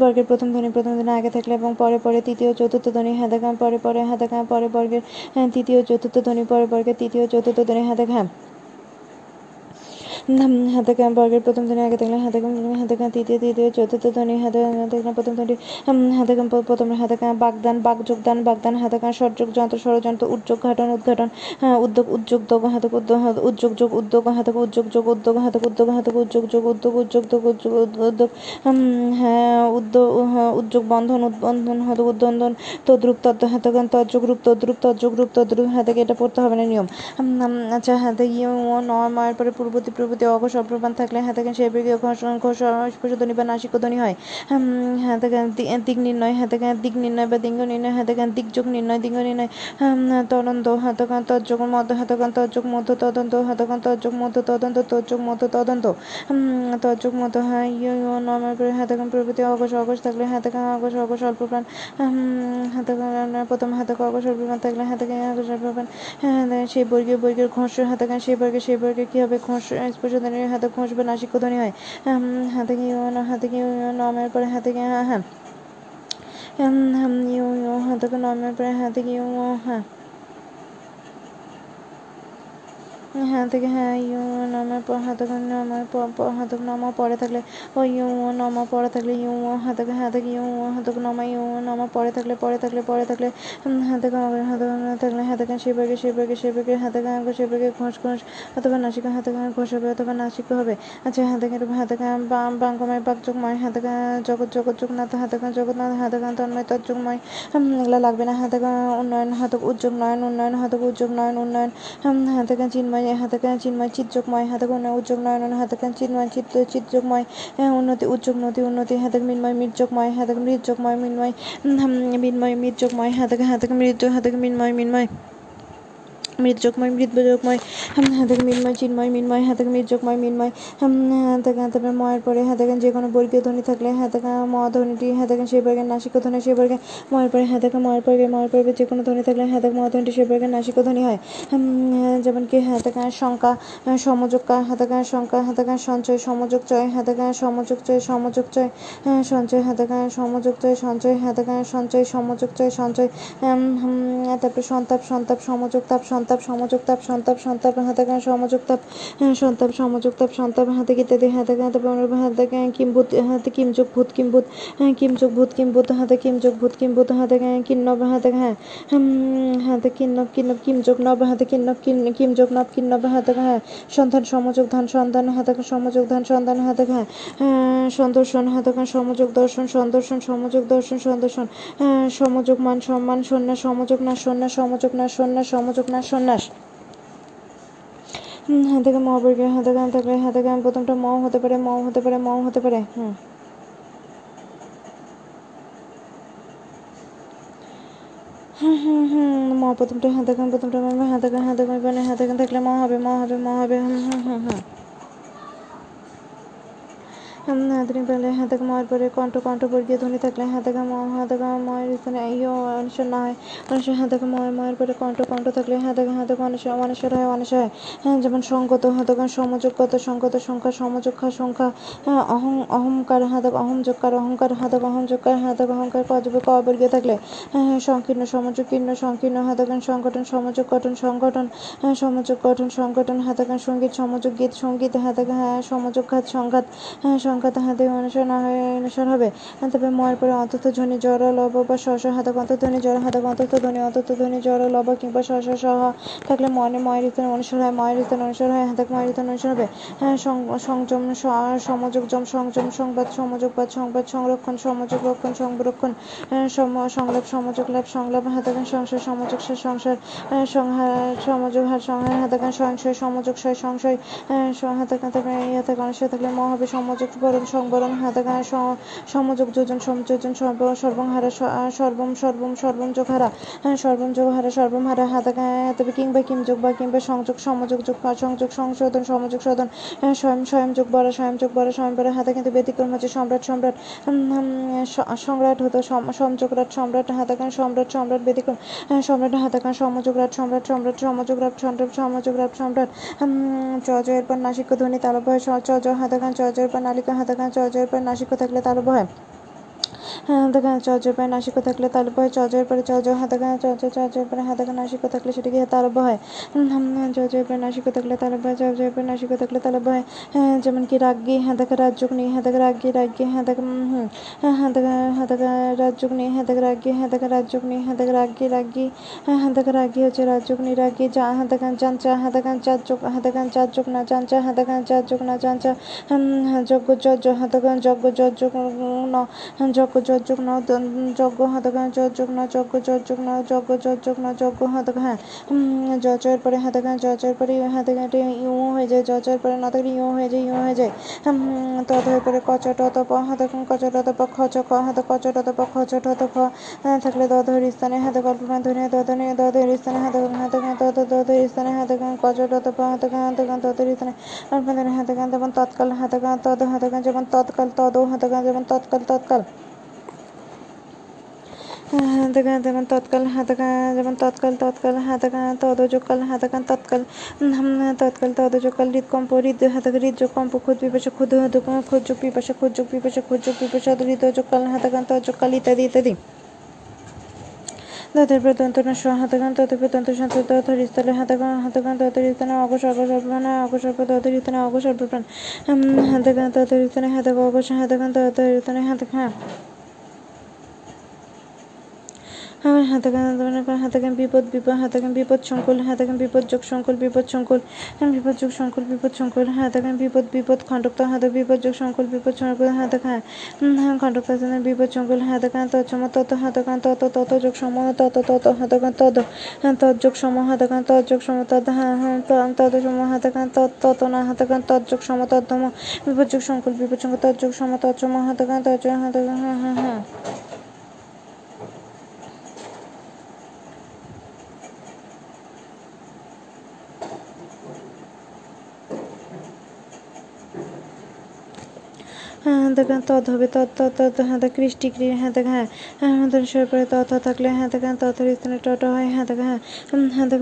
বর্গের প্রথম ধ্বনি প্রথম ধ্বনি আগে থাকলে এবং পরে পরে তৃতীয় চতুর্থ ধ্বনি হাতাকাম পরে পরে হাতাকাম পরে বর্গের হ্যাঁ, তৃতীয় চতুর্থ ধ্বনি পরে বর্গের তৃতীয় চতুর্থ ধ্বনি হাতাকাম হাতে বর্গের প্রথম ধ্বনি, আগে থাকলে হাতে হাতে তৃতীয় তৃতীয়, চতুর্থ ধ্বনি হাতে প্রথম ধ্বনি হাতে প্রথম হাতে বাগদান বাক যোগদান বাগদান হাতে সরযোগ, যন্ত্র, ষড়যন্ত্র, উদ্যোগ, ঘাটন, উদ্ঘাটন উদ্যোগ উদ্যোগ, দোগ হাতে উদ্যোগ, যোগ, উদ্যোগ হাতে উদ্যোগ, যোগ, উদ্যোগ হাতে উদ্যোগ হাতে উদ্যোগ, যোগ, উদ্যোগ উদ্যোগ যোগ উদ্যোগ উদ্যোগ হ্যাঁ উদ্যোগ উদ্যোগ, বন্ধন, উদ্বন্ধন হাতে উদ্বন্ধন, তদ্রুপ, তদ্দ হাতে তদ্যোগ, রূপ, তদ্রুপ, তদ্যোগ, রূপ, তদ্রুপ হাতে এটা পড়তে হবে না, নিয়ম। আচ্ছা হাতে ইয়ে নয় মায়ের পরে পূর্ববর্তী পূর্ববর্তী অঘ সপ্রমাণ থাকলে হাতে কান সেই বেগে ঘোষ ঘোষ স্পর্শধ্বনি বা নাসিকধ্বনি হয় উম, হাতে কান দি- দিক নির্ণয় হাতে কান দিক নির্ণয় বা দিঙ্গ নির্ণয় হাতে কান দিকযোগ নির্ণয় দিঙ্গ নির্ণয় তদন্ত হাতে কান তজ্যোগ মধ্য হাতে কান তজ্যোগ মধ্য তদন্ত হাতে কান তজ্যোগ মধ্য তদন্ত তজ্যোগ মধ্য তদন্ত উম, তজ্যোগ মধ্য হ্যাঁ ইয়ে ও নয় মায়ের পরে হাতে কান প্রভৃতি অঘোষ অঘোষ থাকলে হাতে কান অঘোষ অঘোষ অল্প প্রাণ হাতে প্রথম হাতে কান অঘোষ অল্প প্রাণ থাকলে হাতে কান অঘোষ অল্প প্রাণ হ্যাঁ সেই বর্গীয় বর্গের ঘোষ হাতে কান সেই বর্গে সেই বর্গে কি হবে ঘোষ স্পর্শধ্বনির হাতে খুঁজবে বা নাসিকধ্বনি হয়। হাতে কি হাতে কি নমের পরে হাতে কি হ্যাঁ হ্যাঁ। ইউ ইউ হাতে নমের পরে হাতে কি ইউ হ্যাঁ। হ্যাঁ থেকে হ্যাঁ ইউ নামার পর হাতে নামার পর হাতে নামা পরে থাকলে ও ইউ নামা পরে থাকলে ইউ হাতে থেকে ইউ হাতে নামা ইউ নামা পরে থাকলে পরে থাকলে পরে থাকলে হাতে হাতে থাকলে হাতে কান সেবাগে সেবাগে সেবাগে হাতে কান সেবাগে ঘোষ ঘোষ অথবা নাসিকা হাতে কান ঘোষ হবে অথবা নাসিক হবে আচ্ছা হাতে কান হাতে কান বাম বাঙ্গময় বাকযোগময় হাতে কান জগৎ জগৎ যোগনাথ হাতে কান জগন্নাথ হাতে কান তন্ময় তৎযোগময় উম, এগুলো লাগবে না হাতে কান উন্নয়ন হাতক উদ্যোগ নয়ন উন্নয়ন হাতক উদ্যোগ নয়ন উন্নয়ন হাতে কান হাতে কান চিন্ময় চিত্রকময় হাতে কান উদ্যোগ নয়ন হাতে কান চিন্ময় চিত্র চিত্রকময় হ্যাঁ, উন্নতি উদ্যোগ নতি উন্নতি হাতে মিনময় মৃতযোগময় হাতে কান মৃতযোগময় মিনময় মিনময় মৃতযোগময় হাতে কান হাতে কান মৃত্যু হাতে কান মিন্ময় মিন্ময় মৃতযোগময় মৃতযোগময় হাতে মিন্ময় চিন্ময় মিন্ময় হাতে মৃতযোগময় মিন্ময় হাতে তারপরে ময়ের পরে হাতে যে কোনো বর্গীয় ধ্বনি থাকলে হ্যাঁ হাতে ম ধ্বনিটি হাতে সেই বর্গের নাসিক ধ্বনি সেই বর্গে ময়ের পরে হাতে ময়ের পরে ময়ের পরে যে কোনো ধ্বনি থাকলে হাতে ম ধ্বনিটি সেই বর্গের নাসিক ধ্বনি হয় যেমন কি হাতে সংখ্যা সমযোগ কা হাতে সংখ্যা হাতে সঞ্চয় সমযোগ চয় হাতে সমযোগ চয় সমযোগ চয় হ্যাঁ, সঞ্চয় হাতে সমযোগ চয় সঞ্চয় হাতে সঞ্চয় সমযোগ চয় সঞ্চয় তারপরে সন্তাপ সন্তাপ সমযোগ তাপ সন্তাপ সমযোগ তাপ সন্তাপ সন্তাপ হাতে গান সমযোগ তাপ হ্যাঁ, সন্তাপ সমযোগ তাপ সন্তাপ হাতে ইত্যাদি হাতে গান আমরা হাতে গান কিম্ভূত হাতে কিমযোগ ভূত কিম্ভূত হ্যাঁ কিমযোগ ভূত কিম্ভূত হাতে কিমযোগ ভূত কিম্ভূত হাতে গান কিন্নব হাতে হ্যাঁ হুম, হাতে কিন্নব কিন্নব কিমযোগ নব হাতে কিন্নব কিন কিমযোগ নব কিন্নব হাতে হ্যাঁ সন্তান সমযোগ ধান সন্তান হাতে সমযোগ ধান সন্তান হাতে হ্যাঁ সন্দর্শন হাতে সমযোগ দর্শন সন্দর্শন সমযোগ দর্শন সন্দর্শন হ্যাঁ, সমযোগ মান সম্মান সন্ন্যাস সমযোগ না সন্ন্যাস সমযোগ না সন্ন্যাস সমযোগ না সন্ন্যাস। হাতে ম মহাবর্গীয় হাতে গান থাকলে হাতে গান, প্রথমটা মও হতে পারে মও হতে পারে মও হতে পারে, হুম। হুম হুম হুম, মা প্রথমটা, হাতে গান, প্রথমটা ম হাতে গান হাতে গান হাতে গান থাকলে মা হবে মা হবে মা হবে, হুম হুম হুম হুম। পেলে হাতে ময়ের পরে কণ্ঠ কণ্ঠ বর্গীয় ধ্বনি থাকলে হাতে গা ম হাতে গা ময়ের স্থানে ইয় অনেশ্বর না হয় গা ময় ময়ের পরে কণ্ঠ কণ্ঠ থাকলে হাতে গা হাতে অনেশ্বর অনেশ্বর হয় অনেশ্বর হয় হ্যাঁ যেমন সঙ্গত হাতে গা সমযোগগত সংগত সংখ্যা সমযোগা সংখ্যা হ্যাঁ, অহং অহংকার হাতে অহম যোগকার অহংকার হাতে অহম যোগকার হাতে অহংকার কজবে ক বর্গীয় থাকলে হ্যাঁ হ্যাঁ, সংকীর্ণ সমযোগ কীর্ণ সংকীর্ণ হাতে গান সংগঠন সমযোগ গঠন সংগঠন হ্যাঁ সমযোগ গঠন সংগঠন হাতে গান সংগীত সমযোগ গীত সংগীত হাতে গা হ্যাঁ সমযোগ ঘাত সংঘাত হ্যাঁ সংখ্যা তাহাদের অনুসার না হয় অনুসার হবে। তবে ময়ের পরে অন্তত ধ্বনি জড় লব বা শ হাতক অন্তর্ধ্বনি জড় হাতক অন্তত ধ্বনি অন্তত ধ্বনি জড় লব কিংবা স হ। থাকলে মনে ময়ের ইতন অনুসার হয় ময়ের ইতন অনুসার হয় হাতক ময়ের ইতন অনুসার হবে। হ্যাঁ, সং- সংযম স- সমযোগ জম সংযম সংবাদ সমযোগ বাদ সংবাদ সংরক্ষণ সমযোগ রক্ষণ সংরক্ষণ হ্যাঁ, সংলাপ সমযোগ লাভ সংলাপ হাতাগান সংশয় সমযোগ সে সংসার হ্যাঁ, সংহার সমযোগ হার সংহার হাতাগান সংশয় সমযোগ সয় সংশয় হাতাগান থাকলে হাতাগান অনুসার থাকলে ম হবে সমযোগ বরণ সংবরণ হাতাগান স- সমযোগ যোজন সমযোজন সর্ব সর্বং হারা সর্বম সর্বম সর্বম যোগ হারা হ্যাঁ, সর্বম যোগ হারা সর্বম হারা হাতাগান তবে কিংবা কিম যোগ বা কিংবা সংযোগ সমযোগ যোগ সংযোগ সংশোধন সমযোগ হ্যাঁ, স্বয়ং স্বয়ং যোগ বড় স্বয়ং যোগ বড় স্বয়ং বড় হাতে কিন্তু ব্যতিক্রম হচ্ছে সম্রাট সম্রাট সম্রাট হতো সম- সমযোগরাট সম্রাট হাতাকান সম্রাট সম্রাট ব্যতিক্রম সম্রাট হাতাকান সমযোগরাট সম্রাট সম্রাট সমযোগরাট সম্রাট সমযোগরাট সম্রাট চ জয়ের পর নাসিক ধ্বনি তালব স- চ জ হাতাকান চ জয়ের পর নালিকা হাতাকান চ জয়ের পর নাসিক থাকলে তালব হয় হ্যাঁ দেখেন চজের পায়ে নাসিক থাকলে তালব হয় চজের পরে চজ হাতাকা চজ চজের পরে হাতাকা নাসিক থাকলে সেটাকে তালব হয় চজের পরে নাসিক থাকলে তালব হয় চজের পরে নাসিক থাকলে তালব হয় হ্যাঁ যেমন কি রাগ্গি হাতাকা রাজ্যক নেই হাতাকা রাগ্গি রাগ্গি হাতাকা হুম হাতাকা হাতাকা রাজ্যক নেই হাতাকা রাগ্গি হাতাকা রাজ্যক নেই হাতাকা রাগ্গি রাগ্গি হ্যাঁ হাতাকা রাগ্গি হচ্ছে রাজ্যক নেই রাগ্গি যা হাতে গান চান চা হাতে গান চার জানচা হাতাকান চাচক চার চাচক না জানচা চার চাচক না জানচা যজ্ঞ যজ্ঞ হাতাকান যজ্ঞ যজ্ঞ ন যজ্ঞ যজ্ঞ যজ্ঞ হাতাকান যজ্ঞ যজ্ঞ যজ্ঞ যজ্ঞ যজ্ঞ যজ্ঞ হাতাকা হ্যাঁ জজয়ের পরে হাতাকান জজয়ের পরে হাতাকানটি ইউ হয়ে যায় জজয়ের পরে না থাকলে ইউ হয়ে যায় ইউ হয়ে যায় তত হয়ে পরে কচট তপ হাতাকান কচট তপ খচ খ হাত কচট তপ খচট হত খ থাকলে দধর স্থানে হাতে কল্পনা ধরে দধনে দধের স্থানে হাতাকান হাতাকান তত দধের স্থানে হাতাকান কচট তপ হাতাকান হাতাকান ততের স্থানে কল্পনা হাতাকান যেমন তৎকাল হাতাকান তদ হাত হাতাকান যেমন তৎকাল তদ হাতাকান যেমন তৎকাল তৎকাল হাতাকান যেমন তৎকাল হাতাকান যেমন তৎকাল তৎকাল হাতাকান তদযোগকাল হাতাকান তৎকাল তৎকাল তদযোগকাল হৃদকম্প হৃদ হাতাকা হৃদযোগকম্প খুদ পিপাসা ক্ষুদ খুদযোগ পিপাসা খুদযোগ পিপাসা খুদযোগ পিপাসা হৃদযোগকাল হাতাকান তযোগকাল ইত্যাদি ইত্যাদি দাঁতের প্রতন্ত স হাতাকান ততের প্রতন্ত সন্ত দধর স্থলে হাতাকান হাতাকান ততের স্থানে অগসর্প সর্বপ্রাণ অগসর্প ততের স্থানে অগসর্পপ্রাণ হাতাকান ততের স্থানে হাতাক অগস হাতাকান ততের স্থানে হাতাকান আমার হাতাকান হাতাকান বিপদ বিপদ হাতাকান বিপদ সংকুল হাতাকান বিপদ যোগ সংকুল বিপদ সংকুল বিপদ যোগ সংকুল বিপদ সংকুল হাতাকান বিপদ বিপদ খণ্ডক্ত হাতক বিপদ যোগ সংকুল বিপদ সংকুল হাতাকান খণ্ডক্ত বিপদ সংকুল হাতাকান তৎসম তত হাতাকান তত তত যোগ সমূহ তত তত হাতাকান তদ তৎযোগ সম হাতাকান তৎযোগ সম তদ তদ সম হাতাকান তৎ তত না হাতাকান তৎযোগ সম তদ্দম বিপদ যোগ সংকুল বিপদ সংকুল তৎযোগ সম তৎসম হাতাকান তৎযোগ হাতাকান হ্যাঁ হ্যাঁ হ্যাঁ হ্যাঁ দেখেন তদ হবে তদ তদ হ্যাঁ দেখ কৃষ্টি ক্রি হ্যাঁ দেখ হ্যাঁ হ্যাঁ তত থাকলে হ্যাঁ দেখেন ততের স্থানে টট হয় হ্যাঁ দেখ হ্যাঁ হ্যাঁ দেখ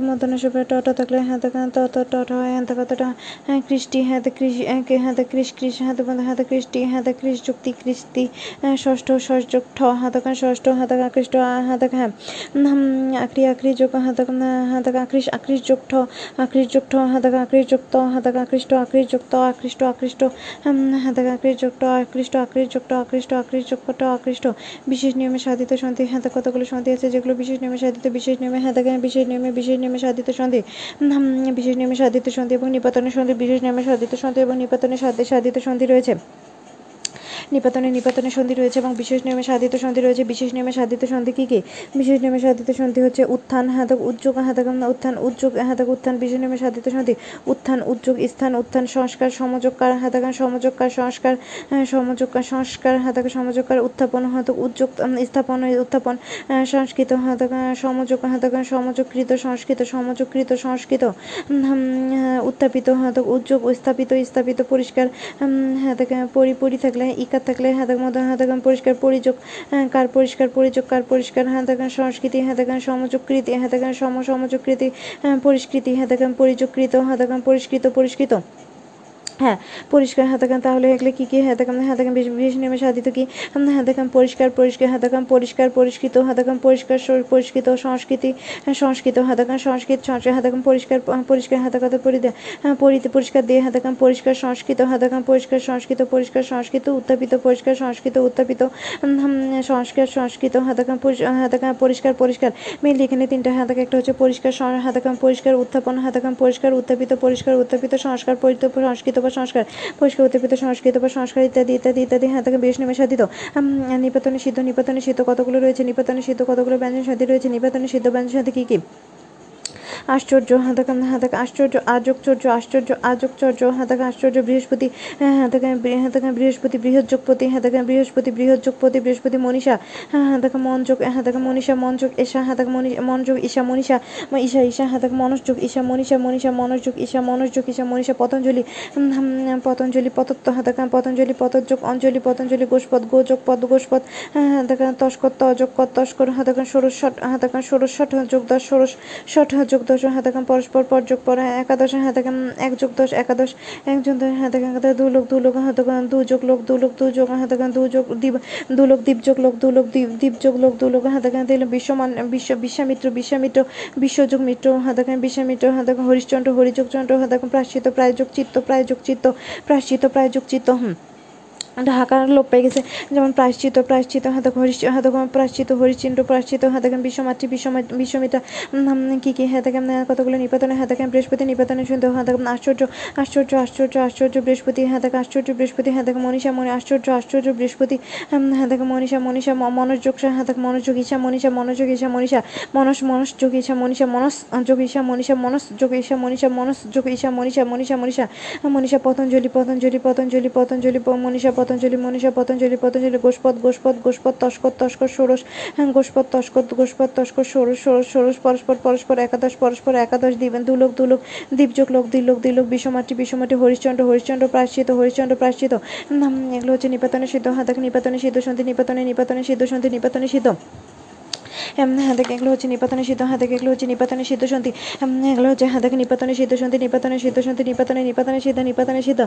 থাকলে হ্যাঁ দেখেন তত টট হয় হ্যাঁ কতটা হ্যাঁ কৃষ্টি হ্যাঁ দেখ কৃষ হ্যাঁ দেখ কৃষ কৃষ হ্যাঁ দেখ হ্যাঁ দেখ কৃষ্টি হ্যাঁ দেখ কৃষ যুক্তি কৃষ্টি হ্যাঁ ষষ্ঠ ষষ্ঠ ঠ হ্যাঁ ষষ্ঠ হ্যাঁ দেখ আকৃষ্ট হ্যাঁ দেখ হ্যাঁ আক্রি আক্রি যোগ হ্যাঁ দেখ হ্যাঁ দেখ আকৃষ আকৃষ যোগ ঠ আকৃষ যোগ ঠ হ্যাঁ দেখ আকৃষ যুক্ত হ্যাঁ দেখ আকৃষ্ট আকৃষ যুক্ত আকৃষ্ট আকৃষ্ট হ্যাঁ দেখ আকৃষ যুক্ত আকৃষ্ট আকৃষ্ট যোগটা আকৃষ্ট আকৃষ্ট যোগটা আকৃষ্ট। বিশেষ নিয়মে সাধিত সন্ধি হ্যাঁ কতগুলো সন্ধি আছে যেগুলো বিশেষ নিয়মে সাধিত, বিশেষ নিয়মে হ্যাঁ বিশেষ নিয়মে বিশেষ নিয়মে সাধিত সন্ধি। বিশেষ নিয়মে সাধিত সন্ধি এবং নিপাতনের সন্ধি, বিশেষ নিয়মে সাধিত সন্ধি এবং নিপাতনের সাধে, সাধিত সন্ধি রয়েছে। নিপাতনে নিপাতনে সন্ধি রয়েছে এবং বিশেষ নিয়মে সাধিত সন্ধি রয়েছে। বিশেষ নিয়মে সাধিত সন্ধি কী কী? বিশেষ নিয়মে সাধিত সন্ধি হচ্ছে উত্থান, হাতক উদ্যোগ হাতক উত্থান উদ্যোগ হাতক, উত্থান। বিশেষ নিয়মে সাধিত সন্ধি, উত্থান উদ্যোগ স্থান, উত্থান, সংস্কার, সমযোগকার হাতাকান সমযোগকার, সংস্কার সমযোগকার, সংস্কার, হাতাকা সমযোগকার, উত্থাপন, হাতক উদ্যোগ স্থাপন, উত্থাপন সংস্কৃত, হাতাকা সমযোগ হাতাকান সমযোগকৃত, সংস্কৃত সমযোগকৃত, সংস্কৃত উত্থাপিত, হাতক উদ্যোগ স্থাপিত স্থাপিত, পরিষ্কার হাতাকা পরি পরি থাকলে ইকার থাকলে হাতাক মতো হাতাকান পরিষ্কার পরিযোগ কার পরিষ্কার পরিযোগ, কার পরিষ্কার হাতাকান সংস্কৃতি হাতাকান সমযোগকৃতি হ্যাঁ সম সমযোগকৃতি পরিষ্কৃতি হাতাকান পরিযোগকৃত হাতাকান পরিষ্কৃত পরিষ্কৃত। হ্যাঁ পরিষ্কার হাতাকান তাহলে এগুলো কী কী হাতাকাম? হাতাকাম বেশ বেশ নেমে সাধিত কি? হাতাকাম পরিষ্কার পরিষ্কার হাতাকাম, পরিষ্কার, পরিষ্কৃত হাতাকাম, পরিষ্কার পরিষ্কৃত সংস্কৃতি সংস্কৃত হাতাকাম, সংস্কৃত সংস্কৃত হাতাকাম, পরিষ্কার পরিষ্কার হাতাকাত পরিদে পরিতে পরিষ্কার দিয়ে হাতাকাম, পরিষ্কার, সংস্কৃত হাতাকাম, পরিষ্কার, সংস্কৃত পরিষ্কার, সংস্কৃত, উত্থাপিত, পরিষ্কার, সংস্কৃত, উত্থাপিত সংস্কার সংস্কৃত হাতাকাম হাতাকাম, পরিষ্কার পরিষ্কার। মেনলি এখানে তিনটা হাতাকা একটা হচ্ছে পরিষ্কার হাতাকাম, পরিষ্কার, উত্থাপন হাতাকাম, পরিষ্কার, উত্থাপিত পরিষ্কার, উত্থাপিত, সংস্কার, পরিত সংস্কৃত বা সংস্কার, পরিষ্কার উত্থাপিত সংস্কৃত বা সংস্কার ইত্যাদি ইত্যাদি ইত্যাদি। হ্যাঁ তাকে বেশ নেমে সাধিত নিপাতনে সিদ্ধ নিপাতনে সিদ্ধ কতগুলো রয়েছে? নিপাতনে সিদ্ধ কতগুলো ব্যঞ্জন সাথে রয়েছে? নিপাতনে সিদ্ধ ব্যঞ্জন সাথে কী কী? আশ্চর্য হাতাকা আশ্চর্য আযোগচর্য আশ্চর্য আযোগচর্য হাতাকা আশ্চর্য, বৃহস্পতি হাতাকা হাতাকা বৃহস্পতি বৃহৎযোগপতি হাতাকা বৃহস্পতি বৃহৎযোগপতি বৃহস্পতি, মনীষা হাতাকা মনযোগ হাতাকা মনীষা, মনযোগ এশা হাতাকা মনি মনযোগ, ঈশা, মনীষা ঈশা ঈশা হাতাকা মনসযোগ ঈশা, মনীষা মনীষা মনসযোগ ঈশা মনসযোগ ঈশা, মনীষা, পতঞ্জলি পতঞ্জলি, পতত্ব হাতাকা পতঞ্জলি পতযোগ অঞ্জলি, পতঞ্জলি, গোষ্পদ গোযোগ পদ, গোষ্পদ হাতাকা তস্কর তযোগ কর তস্কর হাতাকা ষোড়শ হাতাকা ষোড়শ, ষট যোগ দশ ষোড়শ, ষট যোগ দশ হাতাকাম, পরস্পর পর যোগ পর একাদশ, হাতাকাম, এক যোগ দশ, একাদশ একজন দশ, হাতাকাম হাতাকা দু লোক দু লোক, হাতাকাম, দু যোগ লোক, দু লোক, দু যোগ, হাতাকাম, দু যোগ দ্বীপ দু লোক দ্বীপ যোগ লোক, দু লোক দ্বীপ দ্বীপ যোগ লোক, দু লোক, হাতাকাম দিল বিশ্বমান, বিশ্ব, বিশ্বামিত্র বিশ্বামিত্র, বিশ্বযোগ মিত্র, হাতাকাম, বিশ্বামিত্র, হাতাকাম, হরিশ্চন্দ্র, হরিযোগ চন্দ্র, হাতাকাম প্রাশ্চিত প্রায়যোগ, চিত্ত প্রায়যোগ, চিত্ত প্রাশ্চিত প্রায়যোগ, চিত্ত, হুম। ঢাকার লোপ পেয়ে গেছে। যেমন প্রায়শ্চিত প্রায়শ্চিত হাতক হরিশ হাতক প্রায়শ্চিত হরিশ্চিন্ত প্রায়শ্চিত হাতকাম বিশ্বমাতৃ বিশ্বমা বিশ্বমিতা কি কি হাতকাম কতগুলো নিপাতনে হাতকাম বৃহস্পতি নিপাতনে শুনতে হাতকাম আশ্চর্য আশ্চর্য আশ্চর্য আশ্চর্য বৃহস্পতি হাতক আশ্চর্য বৃহস্পতি হাতক মনীষা, মনি, আশ্চর্য আশ্চর্য বৃহস্পতি হাতক মনীষা মনীষা মনোযোগ হাতক মনোযোগ ঈশা, মনীষা মনোযোগ ঈশা, মনীষা মনস মনস যোগ মনীষা মনস যোগ ঈশা, মনীষা মনস যোগ ঈশা, মনীষা মনস যোগ ঈশা, মনীষা মনীষা মনীষা মনীষা, পতঞ্জলি পতঞ্জলি পতঞ্জলি পতঞ্জলি মনীষা পতঞ্জলি মনীষা পতঞ্জলি পতঞ্জলি গোষ্পদ গোষ্পদ গোষ্পদ তস্কর তস্কর ষোড়শ হ্যাঁ, গোষ্পদ তস্কর গোষ্পদ তস্কর ষোড়শ ষোড়শ ষোড়শ পরস্পর পরস্পর একাদশ পরস্পর একাদশ দিবেন দুলোক দুলোক দ্বীপযোগ লোক দিলোক দিলোক বিষমাটি বিষমাটি হরিশ্চন্দ্র হরিশ্চন্দ্র প্রাশ্চিত হরিশ্চন্দ্র প্রাশ্চিত। এগুলো হচ্ছে নিপাতনে সিদ্ধ হাতাক নিপাতনে সিদ্ধ সন্ধি নিপাতনে নিপাতনে সিদ্ধ সন্ধি নিপাতনে সিদ্ধ। হাতে এগুলো হচ্ছে নিপাতনে সিদ্ধ হাতে এগুলো হচ্ছে নিপাতনে সিদ্ধ সন্ধি এগুলো হচ্ছে হাতে নিপাতনে সিদ্ধ সন্ধি নিপাতনে সিদ্ধ সন্ধি নিপাতনে নিপাতনে সিদ্ধ নিপাতনে সিদ্ধ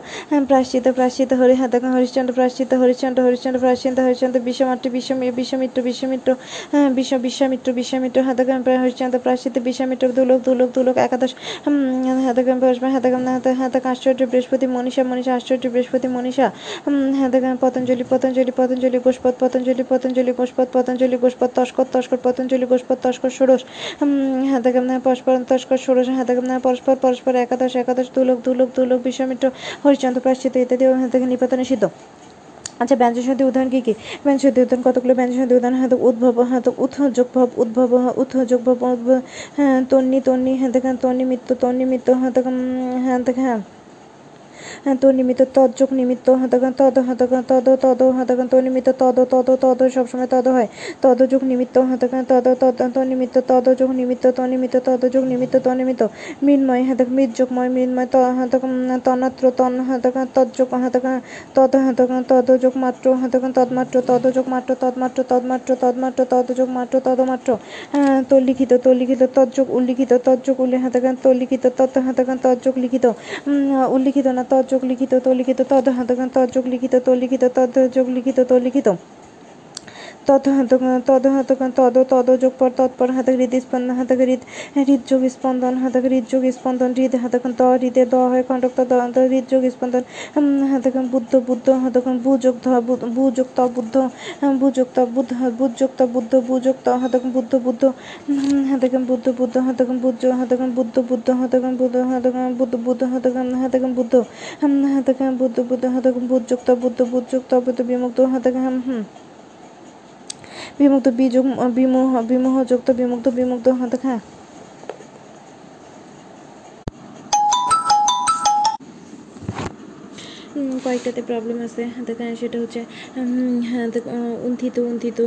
প্রাশ্চিত প্রাশ্চিত হরি হাতে হরিশ্চন্দ্র প্রাশ্চিত হরিশ্চন্দ্র হরিশ্চন্দ্র প্রাশ্চিত হরিশ্চন্দ্র বিশ্বমাতৃ বিশ্ব বিশ্বমিত্র বিশ্বমিত্র হ্যাঁ, বিশ্ব বিশ্বামিত্র বিশ্বামিত্র হাতে হরিশ্চন্দ্র প্রাশ্চিত বিশ্বামিত্র দুলোক দুলোক দুলোক একাদশ হাতে হাতে হাতে হাতে আশ্চর্য বৃহস্পতি মনীষা মনীষা আশ্চর্য বৃহস্পতি মনীষা হাতে পতঞ্জলি পতঞ্জলি পতঞ্জলি গোষ্পদ পতঞ্জলি পতঞ্জলি গোষ্পদ পতঞ্জলি গোষ্পদ তস্কর তস্কর পতঞ্জলি গোষ্পদ তস্কর ষোড়শ। হাতে পরস্পর তস্কর ষোড়শ হাতে পরস্পর পরস্পর একাদশ একাদশ দুলোক দুলোক দুলোক বিশ্বামিত্র হরিচন্দ্র প্রাশ্চিত ইত্যাদি হাতে নিপাতনে সিদ্ধ। আচ্ছা ব্যঞ্জন সন্ধি উদাহরণ কী কী? ব্যঞ্জন সন্ধি উদাহরণ কতগুলো? ব্যঞ্জন সন্ধি উদাহরণ হাতক উদ্ভব হাতক উৎ যোগভব উদ্ভব উৎ যোগভব উদ্ভব, হ্যাঁ তন্নি তন্নি হাতে তন্নিমিত্ত তন্নিমিত্ত হাতক হাতে হ্যাঁ হ্যাঁ, তো নিমিত্ত তজ্জক নিমিত্ত হাতাগান তদ হাতাগান তদ তদ হাতাগান তো নিমিত্ত তদ তদ তদ, সবসময় তদ হয়। তদযোগ নিমিত্ত হাতাগান তদ তদ তনিমিত্ত তদযোগ নিমিত্ত তনিমিত্ত তদযোগ নিমিত্ত তনিমিত্ত মৃন্ময় হাতাক, মৃৎযোগময়, মৃন্ময়, ত হাতাগান তন্মাত্র তন হাতাগান তজ্জক হাতাগান তদ হাতাগান তদযোগ মাত্র হাতাগান তদমাত্র তদযোগ মাত্র তদমাত্র তদমাত্র তদমাত্র তদযোগ মাত্র তদমাত্র তো লিখিত তো লিখিত তজ্জক উল্লিখিত তজ্জক উল্লি হাতাগান তো লিখিত তৎ তজ্জক লিখিত। উল্লিখিত না তজ্জক লিখিত তো লিখিত তদ হাতাগান তজ্জক লিখিত তো লিখিত তজ্জক লিখিত তো লিখিত। তদ তদ তদ তদ যোগ পর তৎপর হাতক হৃদ স্পন্দন হাতক হৃদ হৃদযোগ স্পন্দন হাতক হৃদযোগ স্পন্দন হৃদ হাতক ত হৃদে দ হয় কণ্ঠক ত দ হৃদযোগ স্পন্দন হাতক বুদ্ধ বুদ্ধ হাতক বুযোগ ধ ত বুদ্ধ বুযোগ ত বুদ্ধ বুযোগ ত বুদ্ধ বুযোগ ত হাতক বুদ্ধ বুদ্ধ হাতক বুদ্ধ বুদ্ধ হাতক বুদ্ধ হাতক বুদ্ধ বুদ্ধ হাতক বুদ্ধ হাতক বুদ্ধ বুদ্ধ হাতক হাতক বুদ্ধ হাতক বুদ্ধ বুদ্ধ হাতক বুযোগ ত বুদ্ধ বুযোগ ত বুদ্ধ বিমুক্ত হাতক হুম বিমুক্ত বিযোগ বিমোহ বিমোহ যুক্ত বিমুক্ত বিমুক্ত হ্যাঁ উম, কয়েকটাতে প্রবলেম আছে। সেটা হচ্ছে হ্যাঁ উন্থিত উন্থিত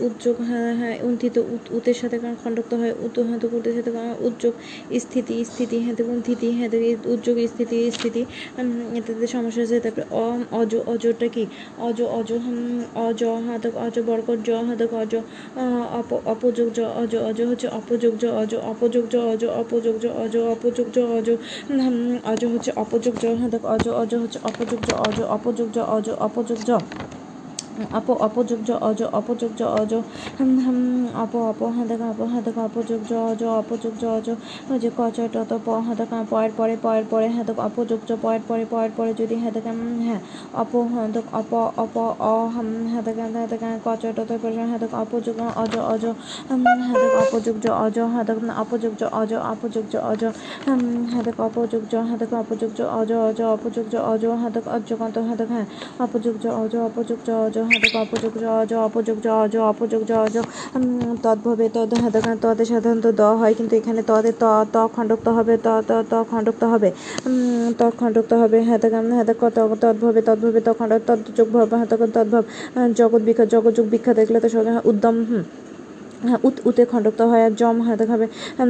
উদ্যোগ হ্যাঁ হ্যাঁ উন্থিত উত- উতের সাথে খণ্ডক্ত হয়। উত হ্যাঁ তো উতের সাথে উদ্যোগ স্থিতি স্থিতি হ্যাঁ তো উন্থিতি হ্যাঁ উদ্যোগ স্থিতি স্থিতি এটাতে সমস্যা আছে তারপরে অ, অজ অজটা কি? অজ অজ অজ হ্যাঁ তো অজ বরকর জ হ্যাঁ তো অজ অপ, অপযোগ জ, অজ অজ হচ্ছে অপযোগ জ, অজ, অপযোগ জ, অজ, অপযোগ জ, অজ, অপযোগ জ, অজ অজ হচ্ছে অপযোগ জ দেখ অজ অজ হচ্ছে অপযোগ জ অজ অপযোগ জ অজ অপযোগ জ অপ অপযোগ জ অজ অপযোগ জ অজ হুম, হুম, অপ অপ হ্যাঁ দেখো অপ হ্যাঁ দেখো অপযোগ অজ অপযোগ জ অজ যে কচয় টত প হ্যাঁ দেখো পয়ের পরে পয়ের পরে হ্যাঁ দেখো অপযোগ পয়ের পরে পয়ের পরে যদি হ্যাঁ উম, হ্যাঁ অপ হ্যাঁ দেখো অপ অপ অ হ্যাঁ হ্যাঁ দেখো কচয় টত পরে হ্যাঁ দেখো অপযোগ অজ অজ হুম, হ্যাঁ দেখো অপযোগ অজ হ্যাঁ দেখো অপযোগ অজ অপযোগ জ অজ হুম, হ্যাঁ দেখো অপযোগ জ হ্যাঁ দেখো অপযোগ অজ অজ অপযোগ জ অজ হ্যাঁ দেখো অজ্জকান্ত হ্যাঁ দেখো হ্যাঁ অপযোগ অজ অপযোগ জ অজ দেখো অপযোগ জ অপযোগ জ অজ অপযোগ জ তদ্ভবে তদ দেখো তদে সাধারণত দ হয়, কিন্তু এখানে তদে ত ত খণ্ডক্ত হবে, ত ত ত খণ্ডক্ত হবে ত খণ্ডক্ত হবে হাতক ত- তদ্ভবে তদ্ভবে, ত খণ্ড, তদ্যোগ ভব হ্যাঁ তদ্ভব জগৎ বিখ্যাত জগৎ বিখ্যাত, এগুলো তো উদ্যম, হুম। উত উতে খণ্ডক্ত হয় জম হ্যাঁ দেখাবে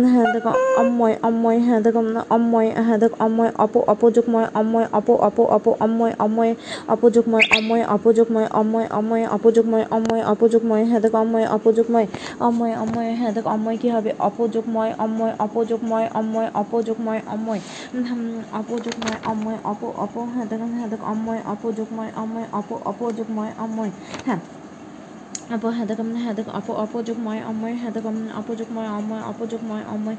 হ্যাঁ দেখো অম্ময় অম্ময় হ্যাঁ দেখো অম্ময় হ্যাঁ দেখো অম্ময় অপ অপযোগময় অম্ময় অপ অপ অপ অম্ময় অম্ময় অপযোগময় অম্ময় অপযোগময় অম্ময় অম্ময় অপযোগময় অম্ময় অপযোগময় হ্যাঁ দেখো অম্ময় অপযোগময় অম্ময় অম্ময় হ্যাঁ দেখো অম্ময় কি হবে অপযোগময় অম্ময় অপযোগময় অম্ময় অপযোগময় অম্ময় হুম, অপযোগময় অম্ময় অপ অপ হ্যাঁ দেখো হ্যাঁ দেখো অম্ময় অপযোগময় অম্ময় অপ অপযোগময় অম্ময় হ্যাঁ অপ হ্যাঁ দেখো হ্যাঁ অপ অপযোগময় অময় হ্যাঁ দেখো অপযোগময় অময় অপযোগময় অময়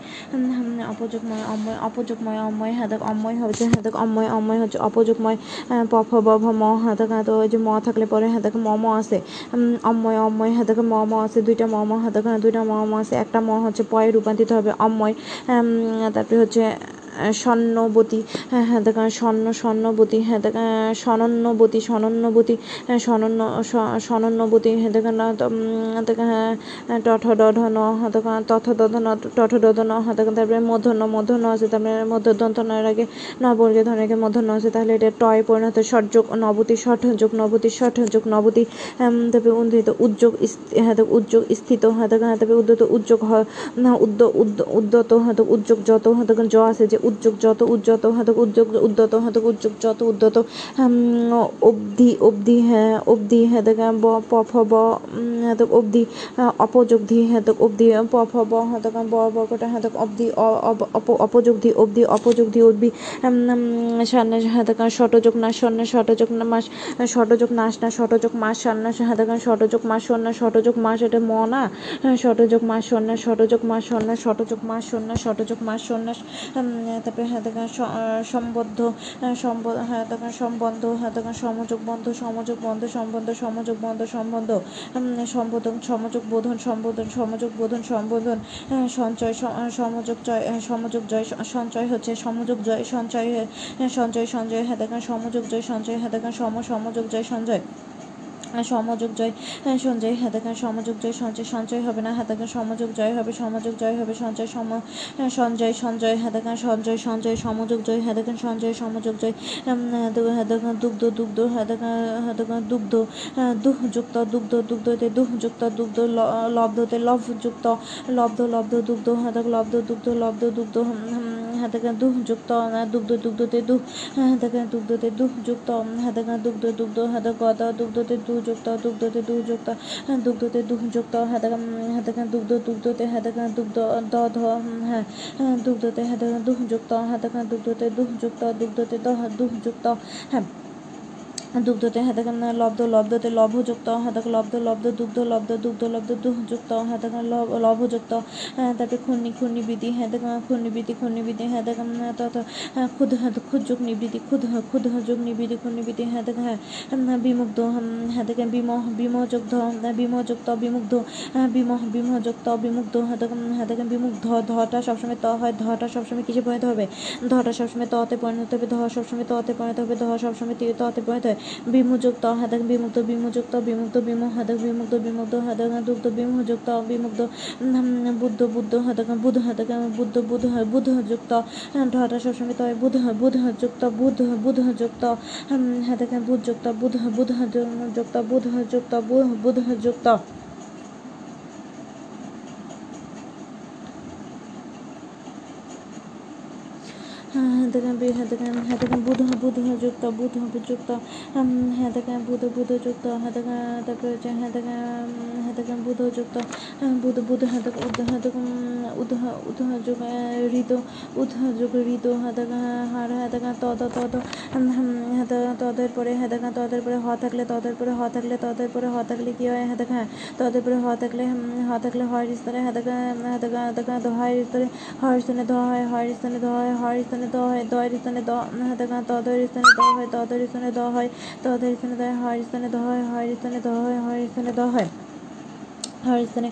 অপযোগময় অময় অপযোগময় অময় হ্যাঁ দেখো অময় হচ্ছে হ্যাঁ দেখো অময় অময় হচ্ছে অপযোগময় আহ, প ফ ব ভ ম হ্যাঁ দেখো তো ওই যে ম থাকলে পরে হ্যাঁ দেখো ম ম আছে অময় অময় হ্যাঁ ম ম আছে দুইটা ম ম হ্যাঁ হ্যাঁ, দুইটা ম ম আছে একটা ম হচ্ছে পয়ে রূপান্তরিত হবে অময় তারপরে হচ্ছে স্বর্ণবতী হ্যাঁ হ্যাঁ স্বর্ণ, স্বর্ণবতী হ্যাঁ দেখো স্বনন্নবতী স্বনন্নবতী হ্যাঁ স্বনন্য স- স্বনন্নবতী হ্যাঁ দেখো, না দেখো হ্যাঁ টঠ ন হ্যাঁ দেখো তথ দধ ন টঠ দধ ন হ্যাঁ তারপরে মধ্যাহ্ন মধ্যাহ্ন আছে, তারপরে মধ্য দন্ত নয়ের আগে নবর্গে ধনের মধ্যাহ্ন আছে, তাহলে এটা টয় পরিণত ষটযোগ নবতী ষঠ যোগ নবতী ষঠ যোগ নবতী তারপরে উদ্ধৃত উদ্যোগ হ্যাঁ দেখো, উদ্যোগ স্থিত হ্যাঁ দেখো হ্যাঁ তারপরে উদ্যত উদ্যোগ হয়, না উদ্য উদ্য- উদ্যত হ্যাঁ দেখো, উদ্যোগ যত হ্যাঁ জ আছে যে উদ্যোগ যত উদ্যত দেখো উদ্যোগ উদ্যত দেখো উদ্যোগ যত উদ্যত অবধি অবধি হ্যাঁ অবধি হ্যাঁ ব প ফ ব হ্যাঁ অবধি আহ, অপযোগ ধি হ্যাঁ দেখো অবধি প ফ ব দেখো ব হ্যাঁ দেখো অবধি অ- অব- অপ- অপযোগ ধি অবধি অপযোগ ধি অবধি সান্না হ্যাঁ দেখো শটযোগ না সন্না শটযোগ না মাস শটযোগ নাশ না শটযোগ মাস সন্ন্যাস হ্যাঁ দেখো শটযোগ মাস সন্না শটযোগ মাস এটা ম না শটযোগ মাস সন্ন্যাস শটযোগ মাস সন্ন্যাস শটযোগ মাস সন্ন্যাস শটযোগ মাস সন্ন্যাস তারপরে হ্যাঁ দেখো স- সম্বদ্ধ সম্ব- হ্যাঁ দেখো সম্বন্ধ হ্যাঁ দেখো সমযোগ বন্ধ সমযোগ বন্ধ, সম্বন্ধ, সমযোগ বন্ধ, সম্বন্ধ সম্বোধন, সমযোগ বোধন, সম্বোধন, সমযোগ বোধন, সম্বোধন সঞ্চয় সমযোগ জয় সমযোগ জয় সঞ্চয় হচ্ছে সমযোগ জয়, সঞ্চয় সঞ্চয় সঞ্চয় হ্যাঁ দেখেন সমযোগ জয়, সঞ্চয় হ্যাঁ দেখেন সম, সমযোগ জয়, সঞ্চয়। সমযোগ জয় হ্যাঁ সঞ্জয় হ্যাঁ দেখেন সমযোগ জয় সঞ্চয় সঞ্চয় হবে না হ্যাঁ দেখেন সমযোগ জয় হবে সমযোগ জয় হবে সঞ্চয় সম হ্যাঁ, সঞ্জয় সঞ্জয় হ্যাঁ দেখেন সঞ্জয় সঞ্জয় সমযোগ জয় হ্যাঁ দেখেন সঞ্জয় সমযোগ জয় হ্যাঁ হ্যাঁ দুগ্ধ দুগ্ধ হ্যাঁ হ্যাঁ দেখেন দুগ্ধ হ্যাঁ দুহ যুক্ত দুগ্ধ দুগ্ধতে যুক্ত দুগ্ধ লব্ধতে লভ যুক্ত লব্ধ লব্ধ দুগ্ধ হ্যাঁ দেখেন লব্ধ দুগ্ধ লব্ধ দুগ্ধ হ্যাঁ দুহ যুক্ত দুগ্ধ দুগ্ধতে দুহ হ্যাঁ দেখেন দুগ্ধতে দুহ যুক্ত হ্যাঁ দেখেন দুগ্ধ দুগ্ধ হ্যাঁ দেখেন গদ দুগ্ধতে দু হ্যাঁ যুক্ত হ্যাঁ দেখেন হ্যাঁ দেখেন দুগ্ধ দুগ্ধতে হ্যাঁ দেখেন দুগ্ধ দ ধ হুম, হ্যাঁ হ্যাঁ, দুগ্ধতে হ্যাঁ দেখেন দুহ যুক্ত হ্যাঁ দেখেন দুগ্ধতে দুহ যুক্ত দুগ্ধতে দহ দুহ যুক্ত হ্যাঁ দুগ্ধতে দেখেন লব্ধ লব্ধতে লভযুক্ত দেখেন লব্ধ লব্ধ দুগ্ধ লব্ধ দুগ্ধ লব্ধ দুহযুক্ত হ্যাঁ লব- লভযুক্ত হ্যাঁ তারপরে বিধি হ্যাঁ দেখেন খুন্নি বিধি খুন্নি বিধি হ্যাঁ দেখেন তত ক্ষুদ হ্যাঁ ক্ষুদ যোগ নিবৃত্তি ক্ষুদ ক্ষুদ যোগ খুন্নি বিধি হ্যাঁ দেখেন হ্যাঁ বিমুগ্ধ হুম, হ্যাঁ দেখেন বিম বিমযুক্ত বিমুগ্ধ হ্যাঁ বিম বিমযুক্ত বিমুগ্ধ দেখেন হ্যাঁ বিমুগ্ধ ধটা সবসময় ত হয় ধটা সবসময় কিসে পরিণত হবে? ধটা সবসময় ততে পরিণত হবে ধ সবসময় ততে পরিণত হবে ধ সবসময় ততে পরিণত হয় বিমুযুক্ত হাতক বিমুক্ত বিমুযুক্ত, বিমুক্ত, বিমু হাতক বিমুক্ত বিমুক্ত হাতক দুগ্ধ বিমুযুক্ত, বিমুক্ত বুদ্ধ বুদ্ধ, হাতক বুধ হাতক বুদ্ধ বুধ হয় বুধ যুক্ত ঢটা সবসময় তয় বুধ হয় বুধ যুক্ত বুধ বুধ যুক্ত হাতক বুধ যুক্ত বুধ বুধ যুক্ত বুধ যুক্ত বুধ যুক্ত হাতকান বি হাতকান হাতকান বুধ বুধ যুক্ত বুধ যুক্ত হাতকান বুধ বুধ যুক্ত হাতকান তারপরে হচ্ছে হাতকান হাতকান বুধ যুক্ত বুধ বুধ হাতক উদ্ধ হাতক উদ্ধ উদ্ধ যুগ ঋত উদ্ধ যুগ ঋত হাতকান হার হাতকান তদ তদ হাত তদের পরে হাতকান তদের পরে হ থাকলে তদের পরে হ থাকলে তদের পরে হ থাকলে কি হয় হাতকান তদের পরে হ থাকলে হ থাকলে হয় স্তরে হাতকান হাতকান হাতকান হয় স্তরে হয় স্থানে ধ হয় হয় স্থানে ধ হয় হয় স্থানে দ হয় দয়ের স্থানে দ হাতকান তদের স্থানে দ হয় তদের স্থানে দ হয় তদের স্থানে দ হয় স্থানে দ হয় হয় স্থানে দ হয় হয় স্থানে দ হয় হর স্থানে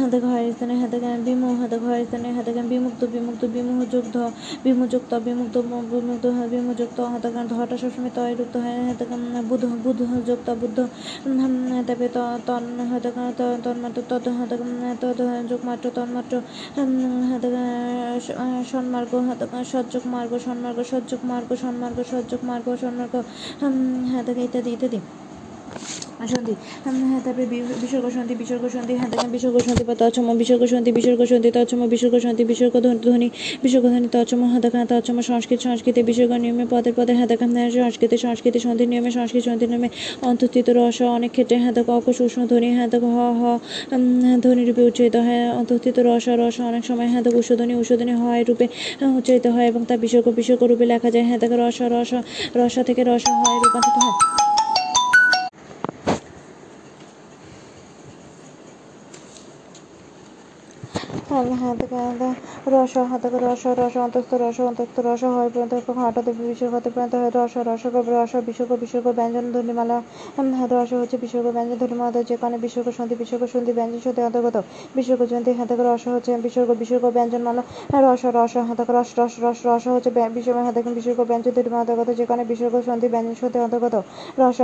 হাতক হর স্থানে বিমু হাতক হর স্থানে হাতক বিমুক্ত বিমুক্ত, বিমুহ যুক্ত বিমুযুক্ত বিমুক্ত বিমুক্ত বিমুযুক্ত হাতক ধটা সবসময় তয় যুক্ত হয় হাতক বুধ বুধ যুক্ত বুদ্ধ তারপরে তন হাতক তন্মাত্র তদ হাতক তদ যোগ, মাত্র তন্মাত্র হাতক সন্মার্গ হাতক সজ্জক মার্গ সন্মার্গ সজ্জক মার্গ সন্মার্গ সজ্জক মার্গ সন্মার্গ হাতক ইত্যাদি ইত্যাদি। সন্ধি হ্যাঁ তারপরে বিসর্গ সন্ধি বিসর্গ সন্ধি হ্যাঁ দেখেন বিসর্গ সন্ধি বা তৎসম বিসর্গ সন্ধি বিসর্গ সন্ধি তৎসম বিসর্গ সন্ধি বিসর্গ ধ্বনি বিসর্গ ধ্বনি তৎসম হ্যাঁ দেখেন তৎসম সংস্কৃত সংস্কৃতি বিসর্গ নিয়মে পদে পদে হ্যাঁ দেখেন হ্যাঁ, সংস্কৃতি সংস্কৃতি সন্ধি নিয়মে সংস্কৃত সন্ধি নিয়মে অন্তস্থিত রস অনেক ক্ষেত্রে হ্যাঁ দেখো অক সূক্ষ্ম ধ্বনি হ্যাঁ দেখো হ হ ধ্বনি রূপে উচ্চারিত হয় অন্তস্থিত রস রস অনেক সময় হ্যাঁ দেখো উষধ্বনি উষধ্বনি হয় রূপে উচ্চারিত হয় এবং তা বিসর্গ বিসর্গ রূপে লেখা যায় হ্যাঁ দেখো রস রস রস থেকে রস হয় রূপান্তরিত হয়। হাতকে রস হাতকে রস রস অন্তস্থ রস অন্তস্থ রস হয় পর্যন্ত হঠাৎ বিসর্গ হতে পর্যন্ত হয় রস রস রস বিসর্গ বিসর্গ ব্যঞ্জন ধ্বনিমালা রস হচ্ছে বিসর্গ ব্যঞ্জন ধ্বনিমালা যে কারণে বিসর্গ সন্ধি বিসর্গ সন্ধি ব্যঞ্জন সন্ধি অন্তর্গত বিসর্গ জয়ন্তী হাতকে রস হচ্ছে বিসর্গ বিসর্গ ব্যঞ্জন মালা রস রস হাতকে রস রস রস রস হচ্ছে বিসর্গ হাতকে বিসর্গ ব্যঞ্জন ধ্বনিমালা অন্তর্গত যে কারণে বিসর্গ সন্ধি ব্যঞ্জন সন্ধি অন্তর্গত রস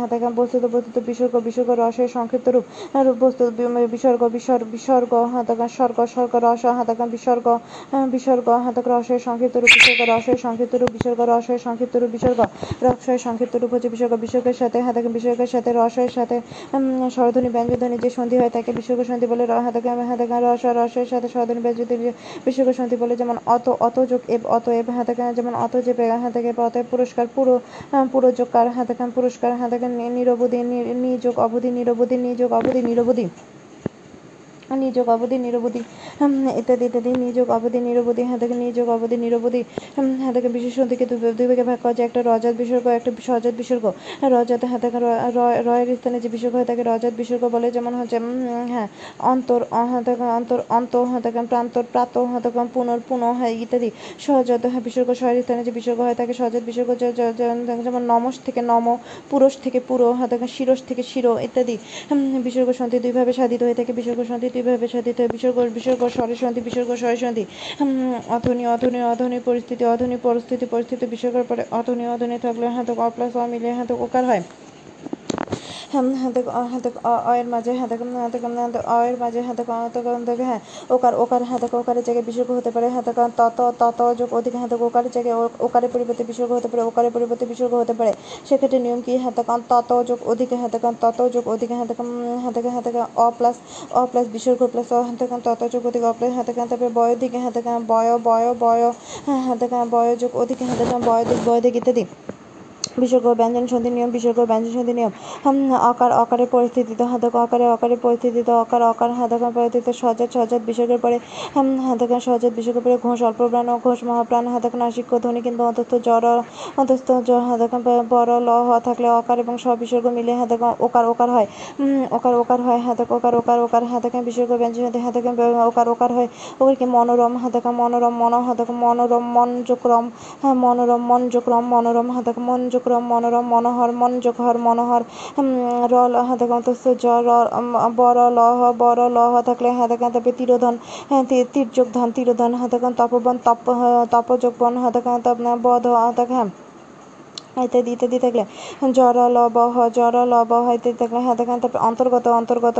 হাতকে বস্তুত বস্তুত বিসর্গ বিসর্গ রসের সংক্ষিপ্ত রূপ বস্তু বিসর্গ বিসর্গ বিসর্গ হাতকা স্বর্গ স্বর্গ রস হাতকা বিসর্গ বিসর্গ হাতক রসের সংক্ষিপ্ত রূপ, বিসর্গ রসের সংক্ষিপ্ত রূপ, বিসর্গ রসের সংক্ষিপ্ত রূপ, বিসর্গ রসের সংক্ষিপ্ত রূপ হচ্ছে বিসর্গ, বিসর্গের সাথে হাতকে বিসর্গের সাথে রসের সাথে স্বরধ্বনি, ব্যঞ্জধ্বনি যে সন্ধি হয় তাকে বিসর্গ সন্ধি বলে, র- হাতকে হাতকে রস রসের সাথে স্বরধ্বনি, ব্যঞ্জধ্বনি বিসর্গ সন্ধি বলে, যেমন অত অত যোগ, এব, অত, এব হাতকে যেমন অত যে হাতকে অতএব পুরস্কার, পুরো পুরো যোগকার হাতকে পুরস্কার হাতকে নিরবধি নিযোগ অবধি, নিরবধি নিযোগ অবধি, নিরবধি। নিযোগ অবধি নিরবধি ইত্যাদি ইত্যাদি নিযোগ অবধি নিরবধি হ্যাঁ থেকে নিযোগ অবধি নিরবধি হ্যাঁ থেকে বিশেষ থেকে দুই দুই ভাগে ভাগ করা যায়, একটা রজত বিসর্গ, একটা সজত বিসর্গ। রজত হ্যাঁ থেকে রয়ের স্থানে যে বিসর্গ হয়, তাকে রজত বিসর্গ বলে, যেমন হচ্ছে হ্যাঁ অন্তর হ্যাঁ অন্তর, অন্ত হ্যাঁ প্রান্তর প্রাত হ্যাঁ পুনর, পুনঃ হ্যাঁ ইত্যাদি। সহজত হ্যাঁ বিসর্গ সয়ের স্থানে যে বিসর্গ হয়, তাকে সজত বিসর্গ যেমন নমস থেকে নম পুরুষ থেকে পুরো হ্যাঁ শিরস থেকে শিরো, ইত্যাদি। বিসর্গ সন্ধি দুইভাবে সাধিত হয়ে থাকে, বিসর্গ সন্ধি দুইভাবে সাধিত হয় বিসর্গ বিসর্গ স্বরে সন্ধি বিসর্গ স্বরে সন্ধি। হুম, অধনি অধনি অধনি পরিস্থিতি অধনি পরিস্থিতি পরিস্থিতি বিসর্গের পরে অধনী অধনি থাকলে তো অপ্লাস অমিলে তো ওকার হ্যাঁ। হাতে হাতে অয়ের মাঝে হাতে হাতে অয়ের মাঝে হাতে হাতে হ্যাঁ ওকার ওকার হাতে ওকারের জায়গায় বিসর্গ হতে পারে হাতে তত তত যোগ অধিক হাতে ওকারের জায়গায় ওকারের পরিবর্তে বিসর্গ হতে পারে ওকারের পরিবর্তে বিসর্গ হতে পারে সেক্ষেত্রে নিয়ম কি হাতে তত যোগ অধিক হাতে তত যোগ অধিক হাতে হাতে হাতে অ প্লাস অ প্লাস বিসর্গ প্লাস অ হাতে তত যোগ অধিক অ প্লাস হাতে তারপরে বয় দিকে হাতে বয় বয় বয় হ্যাঁ হাতে বয় যোগ অধিক হাতে বয় দিক বয় দিক ইত্যাদি বিসর্গ ব্যঞ্জন সন্ধি নিয়ম বিসর্গ ব্যঞ্জন সন্ধি নিয়ম অকার অকারের পরিস্থিতিতে হাতক অকারে অকারের পরিস্থিতিতে অকার অকার হাতকার পরিস্থিতিতে সজাত সজাত বিসর্গের পরে হাতকার সজাত বিসর্গের পরে ঘোষ অল্প প্রাণ ও ঘোষ মহাপ্রাণ হাতক নাসিক ধ্বনি কিন্তু অন্তস্থ জ্বর অন্তস্থ জ হাতকার বড় ল থাকলে অকার এবং সব বিসর্গ মিলে হাতক ওকার ওকার হয় ওকার ওকার হয় হাতক ওকার ওকার ওকার হাতকার বিসর্গ ব্যঞ্জন হাতকার ওকার ওকার হয় ওকে মনোরম হাতকার মনোরম মন হাতক মনোরম মন মনযোক্রম হ্যাঁ মনোরম মনযোক্রম মনোরম হাতক মনযোক্রম মনোরম, মনোহর মনযোগহর মনোহর র ল হাতক অন্তস্থ জ, র বড় লহ বড় লহ থাকলে হাতক তারপরে তিরোধন তীর্যোগ তি- তির্যক ধন, তিরোধন হাতক তপবন, তপ তপযোগ বন হাতক বধ হাতক হ্যাঁ ইত্যাদি ইত্যাদি থাকলে জর লব হ জর লব হ ইত্যাদি থাকলে হাতে তারপরে অন্তর্গত অন্তর্গত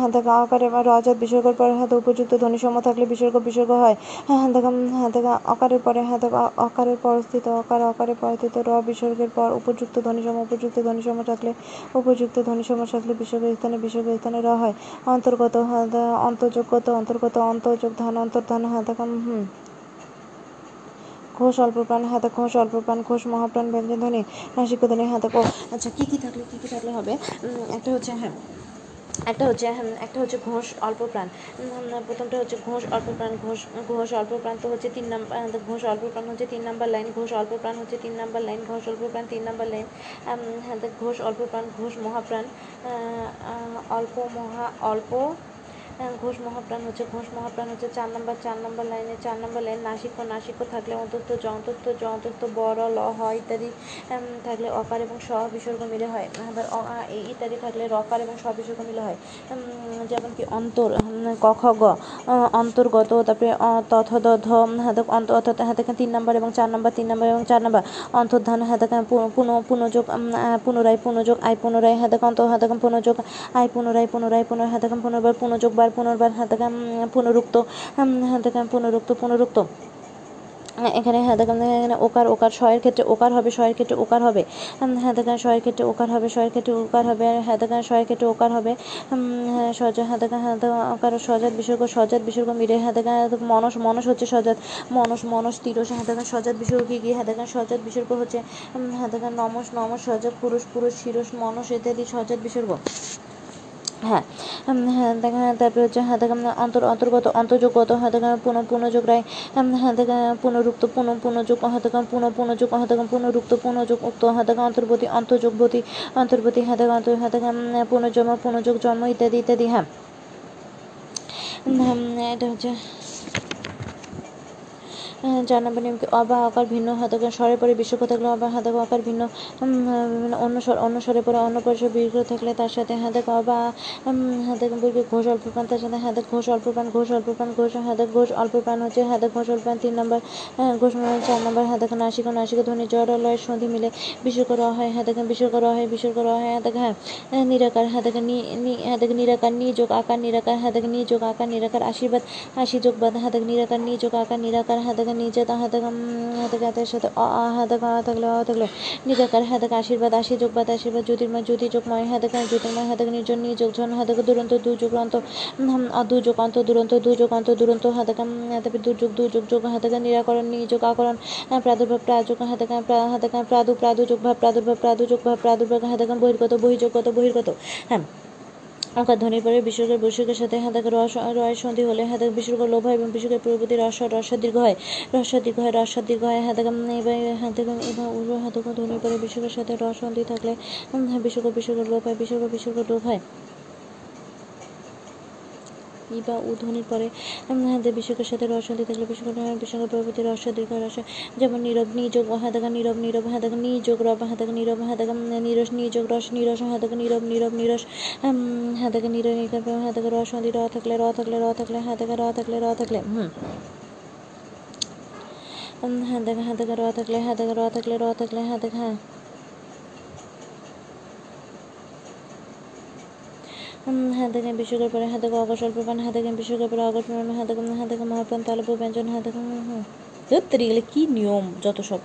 হাতে কা আকারে বা রজত বিসর্গর পরে হাতে উপযুক্ত ধ্বনি সম থাকলে বিসর্গ বিসর্গ হয়। হাতে হাতে অকারের পরে হাতে অকারের পরস্থিত অকার অকারের পরস্থিত র বিসর্গের পর উপযুক্ত ধ্বনি সম উপযুক্ত ধ্বনি সম থাকলে, উপযুক্ত ধ্বনি সম থাকলে বিসর্গ স্থানে বিসর্গ স্থানে র হয়। অন্তর্গত, হাতে অন্তর্যোগ্যত, অন্তর্গত, অন্তর্যোগ, ধান, অন্তর্ধান, হাতে হুম ঘোষ অল্প প্রাণ হাতে ঘোষ অল্প প্রাণ ঘোষ মহাপ্রাণ ব্যঞ্জন ধ্বনি নাসিক ধ্বনি হাতে কো আচ্ছা কী কী থাকলে কী কী থাকলে হবে? একটা হচ্ছে হ্যাঁ একটা হচ্ছে হ্যাঁ, একটা হচ্ছে ঘোষ অল্প প্রাণ। প্রথমটা হচ্ছে ঘোষ অল্প প্রাণ ঘোষ ঘোষ অল্প প্রাণ তো হচ্ছে তিন নাম্বার ঘোষ অল্প প্রাণ হচ্ছে তিন নাম্বার লাইন ঘোষ অল্প প্রাণ হচ্ছে তিন নাম্বার লাইন ঘোষ অল্প প্রাণ তিন নাম্বার লাইন। ঘোষ অল্প প্রাণ ঘোষ মহাপ্রাণ। অল্প মহা অল্প ঘোষ মহাপ্রাণ হচ্ছে ঘোষ মহাপ্রাণ হচ্ছে চার নাম্বার চার নাম্বার লাইনে চার নাম্বার লাইন নাসিক্য নাসিক্য থাকলে অন্তত জ অন্তত বড় ল হ ইত্যাদি থাকলে অকার এবং স বিসর্গ মিলে হয়। আবার ইত্যাদি থাকলে রকার এবং স বিসর্গ মিলে হয়। যেমন কি অন্তর উম, ক খ গ অন্তর্গত তারপরে অ, তথ দ ধ অন্ত অর্থাৎ হাতে তিন নাম্বার এবং চার নাম্বার তিন নাম্বার এবং চার নাম্বার অন্তর্ধান হাতে পুনঃ পুনযোগ পুনরায় পুনযোগ আয় পুনরায় হাতে অন্ত হাতে পুনযোগ আয় পুনরায় পুনরায় পুনরায় হাতে পুনর্বার পুনযোগ বার পুনর্বার হাতে পুনরুক্ত উম, হাতে পুনরুক্ত পুনরুক্ত। এখানে হ্যাঁ দেখেন এখানে ওকার ওকার শয়ের ক্ষেত্রে ওকার হবে শয়ের ক্ষেত্রে ওকার হবে। হ্যাঁ দেখেন শয়ের ক্ষেত্রে ওকার হবে শয়ের ক্ষেত্রে ওকার হবে আর হ্যাঁ দেখেন শয়ের ক্ষেত্রে ওকার হবে। সজ হ্যাঁ দেখেন ওকার সজাত বিসর্গ সজাত বিসর্গ মিলে হ্যাঁ দেখেন মনস মনস হচ্ছে সজাত। মনস মনস তিরস হ্যাঁ দেখেন সজাত বিসর্গ কি কি? হ্যাঁ দেখেন সজাত বিসর্গ হচ্ছে হ্যাঁ দেখেন নমস নমস সজাত পুরুষ পুরুষ শিরস মনস ইত্যাদি সজাত বিসর্গ। হ্যাঁ হ্যাঁ দেখা তারপরে হচ্ছে হ্যাঁ দেখা অন্তর, অন্তর্গত, অন্তর্যোগগত হ্যাঁ দেখা পুনঃ, পুনঃযোগ রায় হ্যাঁ দেখা পুনরুক্ত, পুনঃ, পুনঃযোগ হ্যাঁ দেখা পুনঃ, পুনঃযোগ হ্যাঁ দেখা পুনরুক্ত, পুনঃযোগ উক্ত হ্যাঁ দেখা অন্তর্বতী অন্তর্যোগবতী অন্তর্বতী হ্যাঁ দেখা অন্তর হ্যাঁ দেখা পুনর্জন্ম পুনঃযোগ জন্ম ইত্যাদি ইত্যাদি হ্যাঁ। এটা হচ্ছে চার নম্বর অবা আকার ভিন্ন হাতকে স্বরের পরে বিশ্বক থাকলে অবা হাতক আকার ভিন্ন অন্য স্বর অন্য স্বরের পরে অন্য পরিসর বিগ্রহ থাকলে তার সাথে হাতক অবা হাতক বলবে ঘোষ অল্প প্রাণ তার সাথে হাতক ঘোষ অল্প প্রাণ ঘোষ অল্প প্রাণ ঘোষ হাতক ঘোষ অল্প প্রাণ হচ্ছে হাতক ঘোষ অল্প প্রাণ তিন নম্বর ঘোষ মানে চার নম্বর হাতক নাসিক নাসিক ধ্বনি জড় লয়ের সন্ধি মিলে বিশ্বক করা হয় হাতক বিশ্বক করা হয় বিশ্বক করা হয় হাতক হ্যাঁ নিরাকার হাতক নি- হাতক নিরাকার নি যোগ আকার নিরাকার হাতক নি যোগ আকার নিরাকার আশীর্বাদ আশি যোগ বাদ হাতক নিরাকার নি যোগ আকার নিরাকার হাতক নিচে তা হাতক হাতের সাথে অ আ হাতক আ থাকলে অ থাকলে নিরাকার হাতক আশীর্বাদ আশি যোগ বাদ আশীর্বাদ জ্যোতির্ময় জ্যোতি যোগময় হাতক জ্যোতির্ময় হাতক নির্জন নিযোগ জন হাতক দুরন্ত দুযোগ অন্ত দুযোগ অন্ত দুরন্ত দুযোগ অন্ত দুরন্ত হাতক উম, তারপরে দুযোগ যোগ হাতক নিরাকরণ নিযোগ আকরণ প্রাদুর্ভাব প্রাযোগ হাতক হাতে হাতক প্রাদু প্রাদুযোগ ভাব প্রাদুর্ভাব প্রাদুযোগ ভাব প্রাদুর্ভাব হাতক বহির্গত বহিযোগগত বহির্গত হ্যাঁ। অকার ধ্বনির পরে বিসর্গের বৈশিকের সাথে হাতক রস রয় সন্ধি হলে হাতক বিসর্গ লোভ হয় এবং বিসর্গের পূর্ববর্তী রস রস দীর্ঘ হয়। রস দীর্ঘ হয় রস দীর্ঘ হয়। হাতক এবার এবং উর্ব হাতক ধ্বনির পরে বিসর্গের সাথে রস সন্ধি থাকলে বিসর্গ বিসর্গ লোভ হয় বিসর্গ বিসর্গ লোভ হয়। ই বা উ পরে বিসর্গের সাথে রস সন্ধি থাকলে বিসর্গ বিসর্গের পরবর্তী রস দীর্ঘ রস যেমন নীরব নিযোগ হাতক নীরব নীরব, হাতক নিযোগ রব, হাতক, নীরব, হাতক নিরস নিযোগ রস, নিরস, হাতক, নীরব নীরব, নিরস হাতক, নীরব হাতক, রস সন্ধি র থাকলে র থাকলে র থাকলে, হাতক র থাকলে র থাকলে, হুম হাতক হাতক র থাকলে, হাতক র থাকলে র থাকলে হাতক উম, হাতকে বিশ্বকের পরে হাতকে অগস অল্প প্রাণ হাতকে বিশ্বকের পরে অগস প্রাণ হাতকে হাতকে মহাপ্রাণ তালব্য ব্যঞ্জন হাতকে ধরতে গেলে কি নিয়ম যত সব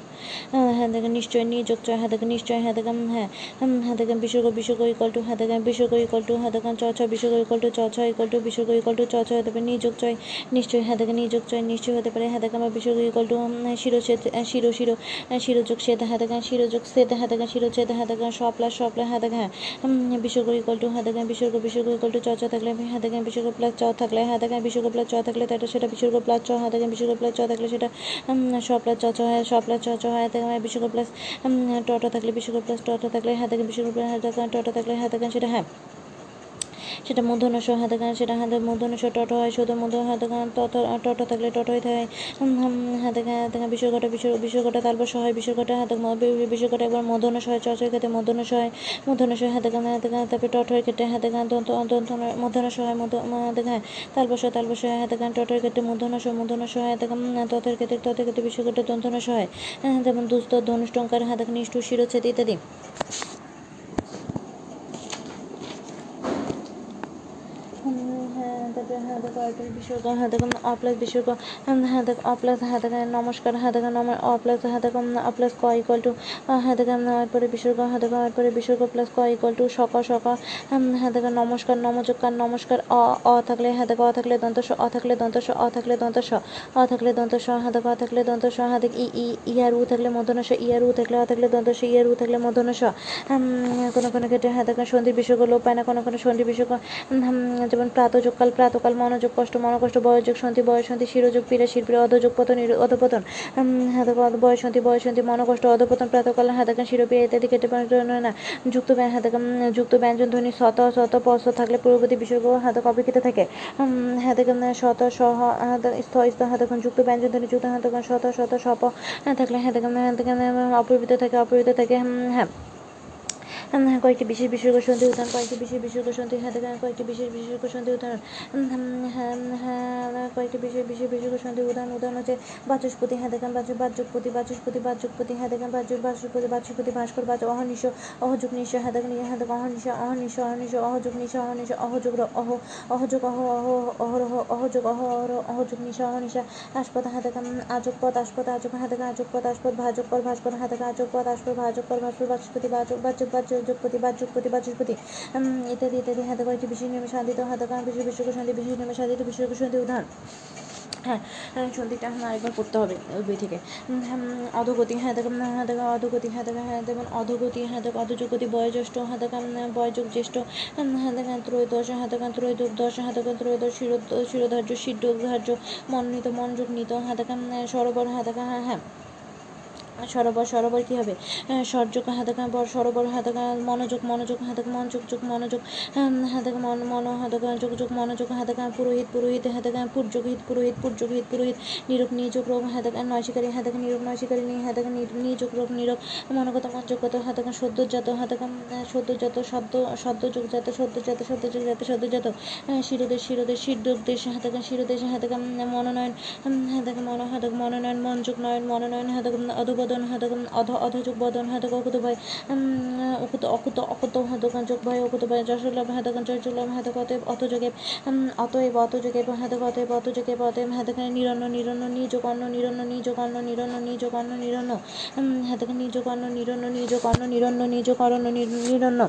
আহ, হাতকে নিশ্চয় নিযোগ চয় হাতকে নিশ্চয় হাতকে উম, হ্যাঁ উম, হাতকে বিসর্গ বিসর্গ ইকল টু হাতকে বিসর্গ ইকল টু হাতকে চ ছ বিসর্গ ইকল টু চ ছ ইকল টু বিসর্গ ইকল টু চ ছ হতে পারে নিযোগ চয় নিশ্চয় হাতকে নিযোগ চয় নিশ্চয় হতে পারে হাতকে আমার বিসর্গ ইকল টু শিরোচ্ছেদ আহ, শিরো শিরো আহ, শিরোযোগ সেদ হাতকে শিরোযোগ সেদ হাতকে শিরোচ্ছেদ হাতকে সপ্লা সপ্লা হাতকে হ্যাঁ উম, বিসর্গ ইকল টু হাতকে বিসর্গ বিসর্গ ইকল টু চ চ থাকলে হাতকে বিসর্গ প্লাস চ থাকলে হাতকে বিসর্গ প্লাস চ থাকলে তাটা সেটা বিসর্গ প্লাস চ হাতকে বিসর্গ প্লাস চ থাকলে সেটা উম, চচ হয় চ চচ হয় হয় হাতকে বিসর্গ প্লাস টটো থাকলে বিসর্গ প্লাস টটো থাকলে হাতে বিসর্গ প্লাস হাতকে টটো থাকলে হাতকে সেটা হ্যাঁ। সেটা মূর্ধন্য স হাতে গান সেটা হাতে মূর্ধন্য স টট হয় শুধু মূর্ধ হাতে গান তত টট থাকলে টটই থাকে হাতে হাতে বিশ্বকটা বিশ্ব বিশ্বকটা তারপর সহায় বিশ্বকটা হাতে বিশ্বকটা একবার মূর্ধন্য সহায় চর্চার ক্ষেত্রে মূর্ধন্য সহায় মূর্ধন্য সহায় হাতে গান হাতে গান তারপরে টট হয়ে কেটে হাতে গান দন্ত দন্ত মূর্ধন্য মূর্ধ হাতে গান তালবস তালবস হাতে গান টটের ক্ষেত্রে মূর্ধন্য সহ মূর্ধন্য সহায় হাতে গান ততের ক্ষেত্রে ততের ক্ষেত্রে বিশ্বকটা দন্তন্য হ্যাঁ, যেমন দুস্থ ধনুষ্টঙ্কার হাতে নিষ্ঠুর শিরোচ্ছেদ ইত্যাদি হুম, হ্যাঁ তারপরে হ্যাঁ দেখো আরেকটা বিসর্গ হ্যাঁ দেখো অপ্লাস বিসর্গ হ্যাঁ দেখো অপ্লাস হ্যাঁ দেখো নমস্কার হ্যাঁ দেখো নম অপ্লাস হ্যাঁ দেখো অপ্লাস ক ইকুয়াল টু হ্যাঁ দেখো এরপরে বিসর্গ হ্যাঁ দেখো এরপরে বিসর্গ প্লাস ক ইকুয়াল টু সক সক হ্যাঁ দেখো নমস্কার নমযোগকার নমস্কার, অ অ থাকলে হ্যাঁ দেখো অ থাকলে দন্ত, স, অ থাকলে দন্ত, স, অ থাকলে দন্ত, স, অ থাকলে দন্ত, স হ্যাঁ দেখো অ থাকলে দন্ত, স হ্যাঁ দেখ ই ই ইয়ার উ থাকলে মদন স ইয়ার উ থাকলে অ থাকলে দন্ত, স ইয়ার উ থাকলে মদন স কোনো কোনো ক্ষেত্রে হ্যাঁ দেখো সন্ধি বিসর্গ লোপ পায় না, কোনো কোনো সন্ধি বিসর্গ যেমন প্রাতযোগকাল প্রাতকাল মনোযোগ কষ্ট মনোকষ্ট বয়োযোগ সন্ধি বয়সন্ধি শিরোযোগ পীড়া শিরপীড়া অধযোগ পতন অধপতন অধ- বয়সন্ধি বয়সন্ধি মনোকষ্ট অধপতন প্রাতকাল দেখেন শিরোপীড়া ইত্যাদি কেটে না যুক্ত ব্যা- হ্যাঁ যুক্ত ব্যঞ্জন ধ্বনি শত শত পস্ত থাকলে পূর্ববর্তী বিসর্গ হাতক অবিকৃত থাকে। হ্যাঁ শত সহ স্থ স্থ দেখেন যুক্ত ব্যঞ্জন ধ্বনি যুক্ত দেখেন শত শত সপ থাকলে দেখেন হ্যাঁ অপরিবৃত থাকে অপরিবৃত থাকে হ্যাঁ, কয়েকটি বিশেষ বিসর্গ সন্ধি উদাহরণ, কয়েকটি বিশেষ সন্ধি হাতে গান কয়েকটি বিশেষ বিসর্গ সন্ধি উদাহরণ। হ্যাঁ হ্যাঁ কয়েকটি বিশেষ বিশেষ বিসর্গ সন্ধি উদাহরণ উদাহরণ হচ্ছে বাচস্পতি হ্যাঁ গান বাচ বাচকপতি বাচস্পতি বাচকপতি হ্যাঁ গান বাচ, বাচস্পতি বাচস্পতি, ভাস্কর, বাচ, অহনিশ, অহযোগ, নিশ, হাতে গান হাতে অহনিশ অহনিশ অহনিশ, অহযোগ, নিশ, অহনিশ, অহযোগ অহ অহযোগ, অহ অহ অহরহ অহযোগ, অহ অহরহ অহযোগ, নিশ, অহনিশা আস্পদ হাতে গান আজক পদ আস্পদ আজক হাতে গান আজক পদ আস্পদ ভাজক কর ভাস্কর, হাতে গান আজক পদ আস্পদ ভাজক কর ভাস্কর, বাচস্পতি বাচক বাচক বাচক যোগপতি বাচকপতি বা উম, ইত্যাদি ইত্যাদি হাতে কয়েকটি বিশেষ নিয়মে সাধিত হাতে গান বিশেষ বিশ্বক সন্ধি বিশেষ নিয়মে সাধিত বিশ্বক সন্ধি উদাহরণ হ্যাঁ হ্যাঁ, সন্ধিটা হ্যাঁ আরেকবার পড়তে হবে বই থেকে হ্যাঁ, অধোগতি হ্যাঁ দেখো হ্যাঁ দেখো অধোগতি হ্যাঁ দেখো হ্যাঁ যেমন অধোগতি হ্যাঁ দেখো অধযোগতি বয়োজ্যেষ্ঠ হ্যাঁ দেখো বয়োযোগ জ্যেষ্ঠ হ্যাঁ দেখো ত্রয়োদশ হ্যাঁ দেখো ত্রয়োদশ দশ হ্যাঁ দেখো ত্রয়োদশ শিরো শিরোধার্য সিদ্ধধার্য মনোনীত মনযোগ নিত হ্যাঁ দেখো সরোবর হ্যাঁ দেখো হ্যাঁ হ্যাঁ সরোবর সরোবর কী হবে? সরযোগ হাতাকা বর সরোবর, হাতাকা, মনোযোগ মনোযোগ, হাতাকা, মনোযোগ, যোগ, মনোযোগ হাতাকা, মন মন, হাতাকা, যোগ যোগ, মনোযোগ, হাতাকা, পুরোহিত পুরোহিত, হাতাকা পুরযোগ হিত পুরোহিত পুরযোগ হিত পুরোহিত, নিরোগ, নিযোগ, রোগ, হাতাকা নয় শিকারী হাতাকা, নিরোগ নয় শিকারী নি, হাতাকা নিযোগ, রোগ, নিরোগ, মনোগত মনযোগত হাতাকা, সদ্যজাত হাতাকা সদ্যজাত, শব্দ শব্দযোগ জাত সদ্যজাত সদ্যযোগ জাত সদ্যজাত শিরোদেশ শিরযোগ দেশ হাতাকা, শিরোদেশ, হাতাকা মনোনয়ন হাতাকা, মন, হাতাকা, মনোনয়ন, মনযোগ, নয়ন, মনোনয়ন, হাতাকা অধবদন হাতাকা অধ অধযোগ বদন হাত অকুত ভয় অকুত অকুত অকুত হাত যোগ ভয় অকুত ভয় যশোলভ হাত জয়জুলভ হাত অতএব অতযোগে উম, অতএব অতযোগে হাত অতএব অতযোগে অতএব হাতাকা নিরন্ন নিরন্ন নিযোগ অন্ন নিরন্ন নিযোগ অন্ন নিরন্ন নিযোগ অন্ন নিরন্ন হাত হাতাকা নিযোগ অন্ন নিরন্ন নিযোগ অন্ন নিরন্ন নিযোগ অরণ্য নির- নিরন্ন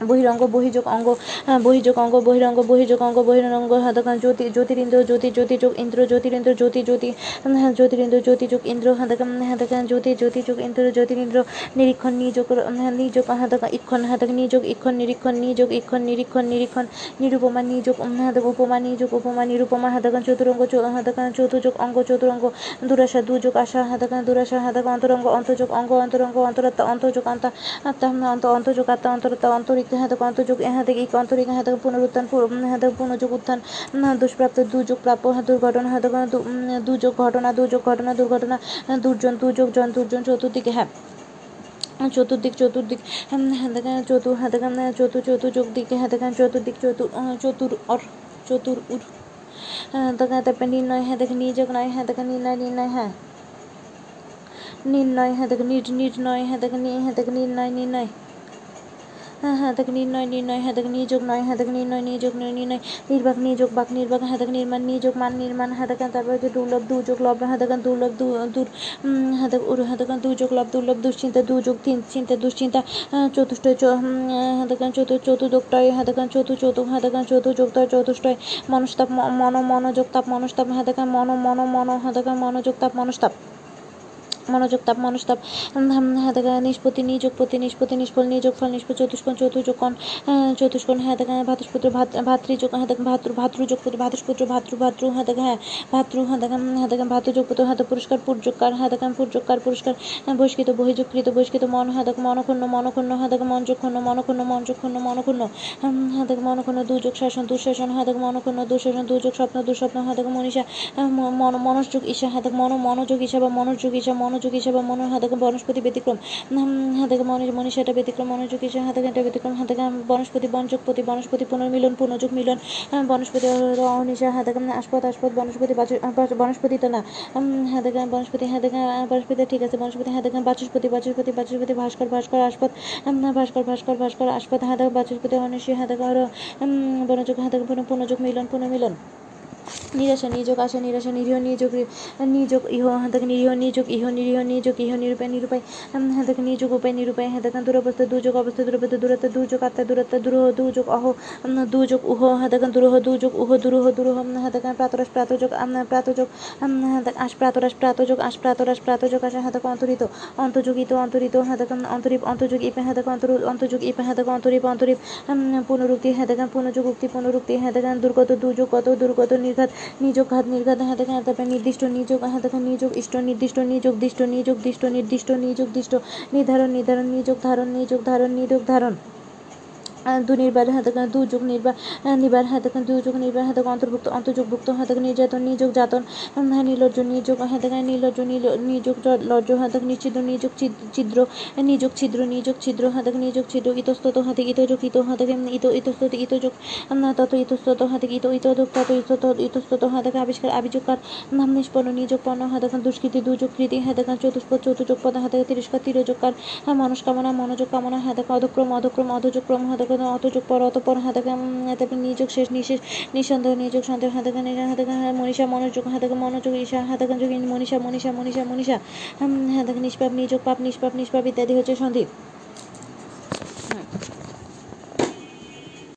বহিরঙ্গ বহিযোগ অঙ্গ হ্যাঁ, বহিযোগ অঙ্গ বহিরঙ্গ বহিযোগ অঙ্গ বহিরঙ্গ জ্যোতি জ্যোতিরিন্দ্র জ্যোতি জ্যোতিযোগ ইন্দ্র জ্যোতিরিন্দ্র জ্যোতি জ্যোতি হ্যাঁ, জ্যোতিরিন্দ্র জ্যোতিযোগ ইন্দ্র হাতকান হাতকান জ্যোতি জ্যোতিযোগ ইন্দ্র জ্যোতিরিন্দ্র নিরীক্ষণ নিযোগ হ্যাঁ, নিযোগ হাতকা ইক্ষণ হাতক নিযোগ ইক্ষণ নিরীক্ষণ নিযোগ ইক্ষণ নিরীক্ষণ নিরীক্ষণ নিরুপমা নিযোগ হাতক উপমা নিযোগ উপমা নিরুপমা হাতকান চতুরঙ্গ চৌ- হাতকান চতুর্যোগ অঙ্গ চতুরঙ্গ দুরাশা দুযোগ আশা হাতকান দুরাশা হাতক অন্তরঙ্গ অন্তর্যোগ অঙ্গ অন্তরঙ্গ অন্তরাত্মা অন্তর্যোগ আন্তা আত্মা অন্ত অন্তর্যোগ আত্মা অন্তরাত্মা অন্তরিক হাতক অন্তর্যোগ হাতক ইক অন্তরিক হাতক পুনরুত্থান পুনযোগ উত্থান দুষ্প্রাপ্ত দুযোগ প্রাপ্য হ্যাঁ, দুর্ঘটনা উম, দুযোগ ঘটনা দুযোগ ঘটনা দুর্ঘটনা হ্যাঁ, দুর্জন দুযোগ জন দুর্জন চতুর্দিকে হ্যাঁ চতুর্দিক চতুর্দিক হ্যাঁ দেখেন চতুর হ্যাঁ দেখেন চতুর চতুর্যোগ দিকে হ্যাঁ চতুর্দিক চতুর চতুর অর চতুর উর হ্যাঁ তারপরে নির্ণয় হ্যাঁ দেখেন নিযোগ নয় হ্যাঁ নির্ণয় নির্ণয় হ্যাঁ নির্ণয় হ্যাঁ দেখেন নির নির্ণয় হ্যাঁ দেখেন হ্যাঁ নির্ণয় নির্ণয় হ্যাঁ হ্যাঁ নির্ণয় নির্ণয় হ্যাঁ দেখেন নিযোগ নয় হ্যাঁ দেখেন নির্ণয় নিযোগ নয় নির্ণয় নির্বাক নিযোগ বাক নির্বাক হ্যাঁ দেখেন নির্মাণ নিযোগ মান নির্মাণ হ্যাঁ দেখেন তারপরে হচ্ছে দুর্লভ দুযোগ লভ হ্যাঁ দেখেন দুর্লভ দূর হ্যাঁ দেখেন উর হ্যাঁ দেখেন দুযোগ লভ দুর্লভ দুশ্চিন্তা দুযোগ তিন চিন্তা দুশ্চিন্তা আহ, চতুষ্টয় চ- উম, হ্যাঁ দেখেন চতুর চতুর্দোগটয় হ্যাঁ দেখেন চতু চতু হ্যাঁ দেখেন চতুর্যোগটয় চতুষ্টয় মনস্তাপ মন মনোযোগ তাপ মনস্তাপ হ্যাঁ দেখেন মন মন মন হ্যাঁ দেখেন মনোযোগ তাপ মনস্তাপ মনোযোগ তাপ মনস্তাপ হ্যাঁ দেখা নিষ্পত্তি নিযোগ প্রতি নিষ্পত্তি নিষ্ফল নিযোগ ফল নিষ্প চতুষ্কোণ চতুর্যোগ কোণ আহ, চতুষ্কোণ হ্যাঁ দেখা ভাতুষপুত্র ভাত ভাতৃযোগ হ্যাঁ দেখা ভাতৃ ভাতৃযোগ প্রতি ভাতুষপুত্র ভাতৃ ভাতৃ হ্যাঁ দেখা হ্যাঁ ভাতৃ হ্যাঁ হ্যাঁ দেখা ভাতৃযোগ প্রতি হ্যাঁ দেখা পুরস্কার পুরযোগকার হ্যাঁ দেখা পুরযোগকার পুরস্কার হ্যাঁ, বহিষ্কৃত বহিযোগকৃত বহিষ্কৃত মন হ্যাঁ হ্যাঁ দেখা মনযোগক্ষুণ্ণ মনক্ষুণ্ণ মনযোগক্ষুণ্ণ মনক্ষুণ্ণ হুম, হ্যাঁ দেখা মনক্ষুণ্ণ দুযোগ শাসন দুঃশাসন হ্যাঁ দেখা মনক্ষুণ্ণ দুঃশাসন দুযোগ স্বপ্ন দুঃস্বপ্ন হ্যাঁ দেখা মনীষা মন মনসযোগ ঈশা হ্যাঁ দেখা মন মনোযোগ ঈশা বা মনোযোগ ঈশা মনোযোগ ঈশা বা মনো হ্যাঁ বনস্পতি ব্যতিক্রম। হুম, হ্যাঁ দেখা মনীষ ব্যতিক্রম মনোযোগ দেখা এটা ব্যতিক্রম দেখা বনস্পতি বনযোগপতি বনস্পতি পুনর্মিলন পুনযোগ মিলন। বনস্পতি অনিশা দেখা আসপদ আসপদ বনস্পতি বাচু- বনস্পতি তো না। হ্যাঁ বনস্পতি দেখা বনস্পতি ঠিক আছে বনস্পতি দেখা বাচস্পতি বাচস্পতি বাচস্পতি ভাস্কর ভাস্কর আসপদ ভাস্কর ভাস্কর ভাস্কর আসপদ হ্যাঁ দেখা বাচস্পতি অনিশী উম, বনযোগ হ্যাঁ দেখা পুনঃ পুনযোগ মিলন পুনর্মিলন। নিরাশা নিযোগ আশা নিরাশা নিরীহ নিযোগ নিযোগ ইহ, হাতাকে নিরীহ নিযোগ, ইহ নিরীহ নিযোগ, ইহ নিরূপায় নিরূপায় হাতাকে নিযোগ, উপায় নিরূপায়, হাতাকে দূরবস্থা, দুযোগ, অবস্থা, দূরবস্থা, দূরত্ব, দুযোগ, আত্মা, দূরত্ব, দুরূহ, দুযোগ, অহ দুযোগ, উহ, হাতাকে দুরূহ, দুযোগ, উহ, দুরূহ দুরূহ হাতাকে প্রাতরাস প্রাতযোগ প্রাতযোগ আশ প্রাতরাস প্রাতযোগ, আশ প্রাতরাস প্রাতযোগ আসা, হাতাকে অন্তরিত, অন্তর্যোগিত, অন্তরিত, হাতাকে অন্তরীপ, অন্তর্যোগ ইপে, হাতাকে অন্তর অন্তযোগ ইপে, হাতাকে অন্তরীপ অন্তরীপ পুনরুক্তি, হাতাকে পুনযোগ উক্তি পুনরুক্তি, হাতাকে দুর্গত দুযোগ কত দুর্গত নির্ঘাত নিযোগ ঘাত নির্ঘাত হাতে তারপরে নির্দিষ্ট নিযোগ হাতাকে নিযোগ, ইষ্ট, নির্দিষ্ট নিযোগ, দিষ্ট নিযোগ, দিষ্ট নির্দিষ্ট নিযোগ, দিষ্ট, নির্ধারণ নির্ধারণ, নিযোগ, ধারণ নিযোগ ধারণ নিযোগ, ধারণ। আহ, দুনির্বার হাতাকে দুযোগ নির্বার আহ, নিবার হাতাকে দুযোগ নির্বার হাতাকে অন্তর্ভুক্ত অন্তর্যোগভুক্ত হাতাকে নির্যাতন নিযোগ যাতন হ্যাঁ, নির্লজ্জ নিযোগ হাতাকে নির্লজ্জ নিল- নিযোগ লজ্জ হাতাকে নিশ্চিদ্র নিযোগ ছিদ্র নিযোগ ছিদ্র নিযোগ ছিদ্র হাতাকে নিযোগ ছিদ্র ইতস্তত হাতে ইতযোগ ইত হাতাকে ইত ইতস্তত ইতযোগ তত ইতস্তত হাতাকে ইত ইতযোগ তত ইতত ইতস্তত হাতাকে আবিষ্কার আবিযোগকার নাম নিষ্পন্ন নিযোগ পণ্য হাতাকে দুষ্কৃতি দুযোগ কৃতি হাতাকে চতুষ্পদ চতুযোগ পদ হাতাকে তিরস্কার তিরযোগকার হ্যাঁ, মনস্কামনা মনোযোগ কামনা হাতাকে অধক্রম অধক্রম অধযোগ ক্রম অতযোগ পর, অতঃপর হাতে তারপর নিযোগ শেষ, নিঃশেষ, নিঃসন্দেহ, নিযোগ, সন্দেহ, হাতাকা হাতে হাতাকা মনীষা, মনোযোগ, হাতাকা মনোযোগ, ঈশা, হাতাকা যোগ মনীষা মনীষা মনীষা মনীষা হাতাকা নিষ্পাপ, নিযোগ, পাপ, নিষ্পাপ নিষ্পাপ ইত্যাদি হচ্ছে সন্ধি।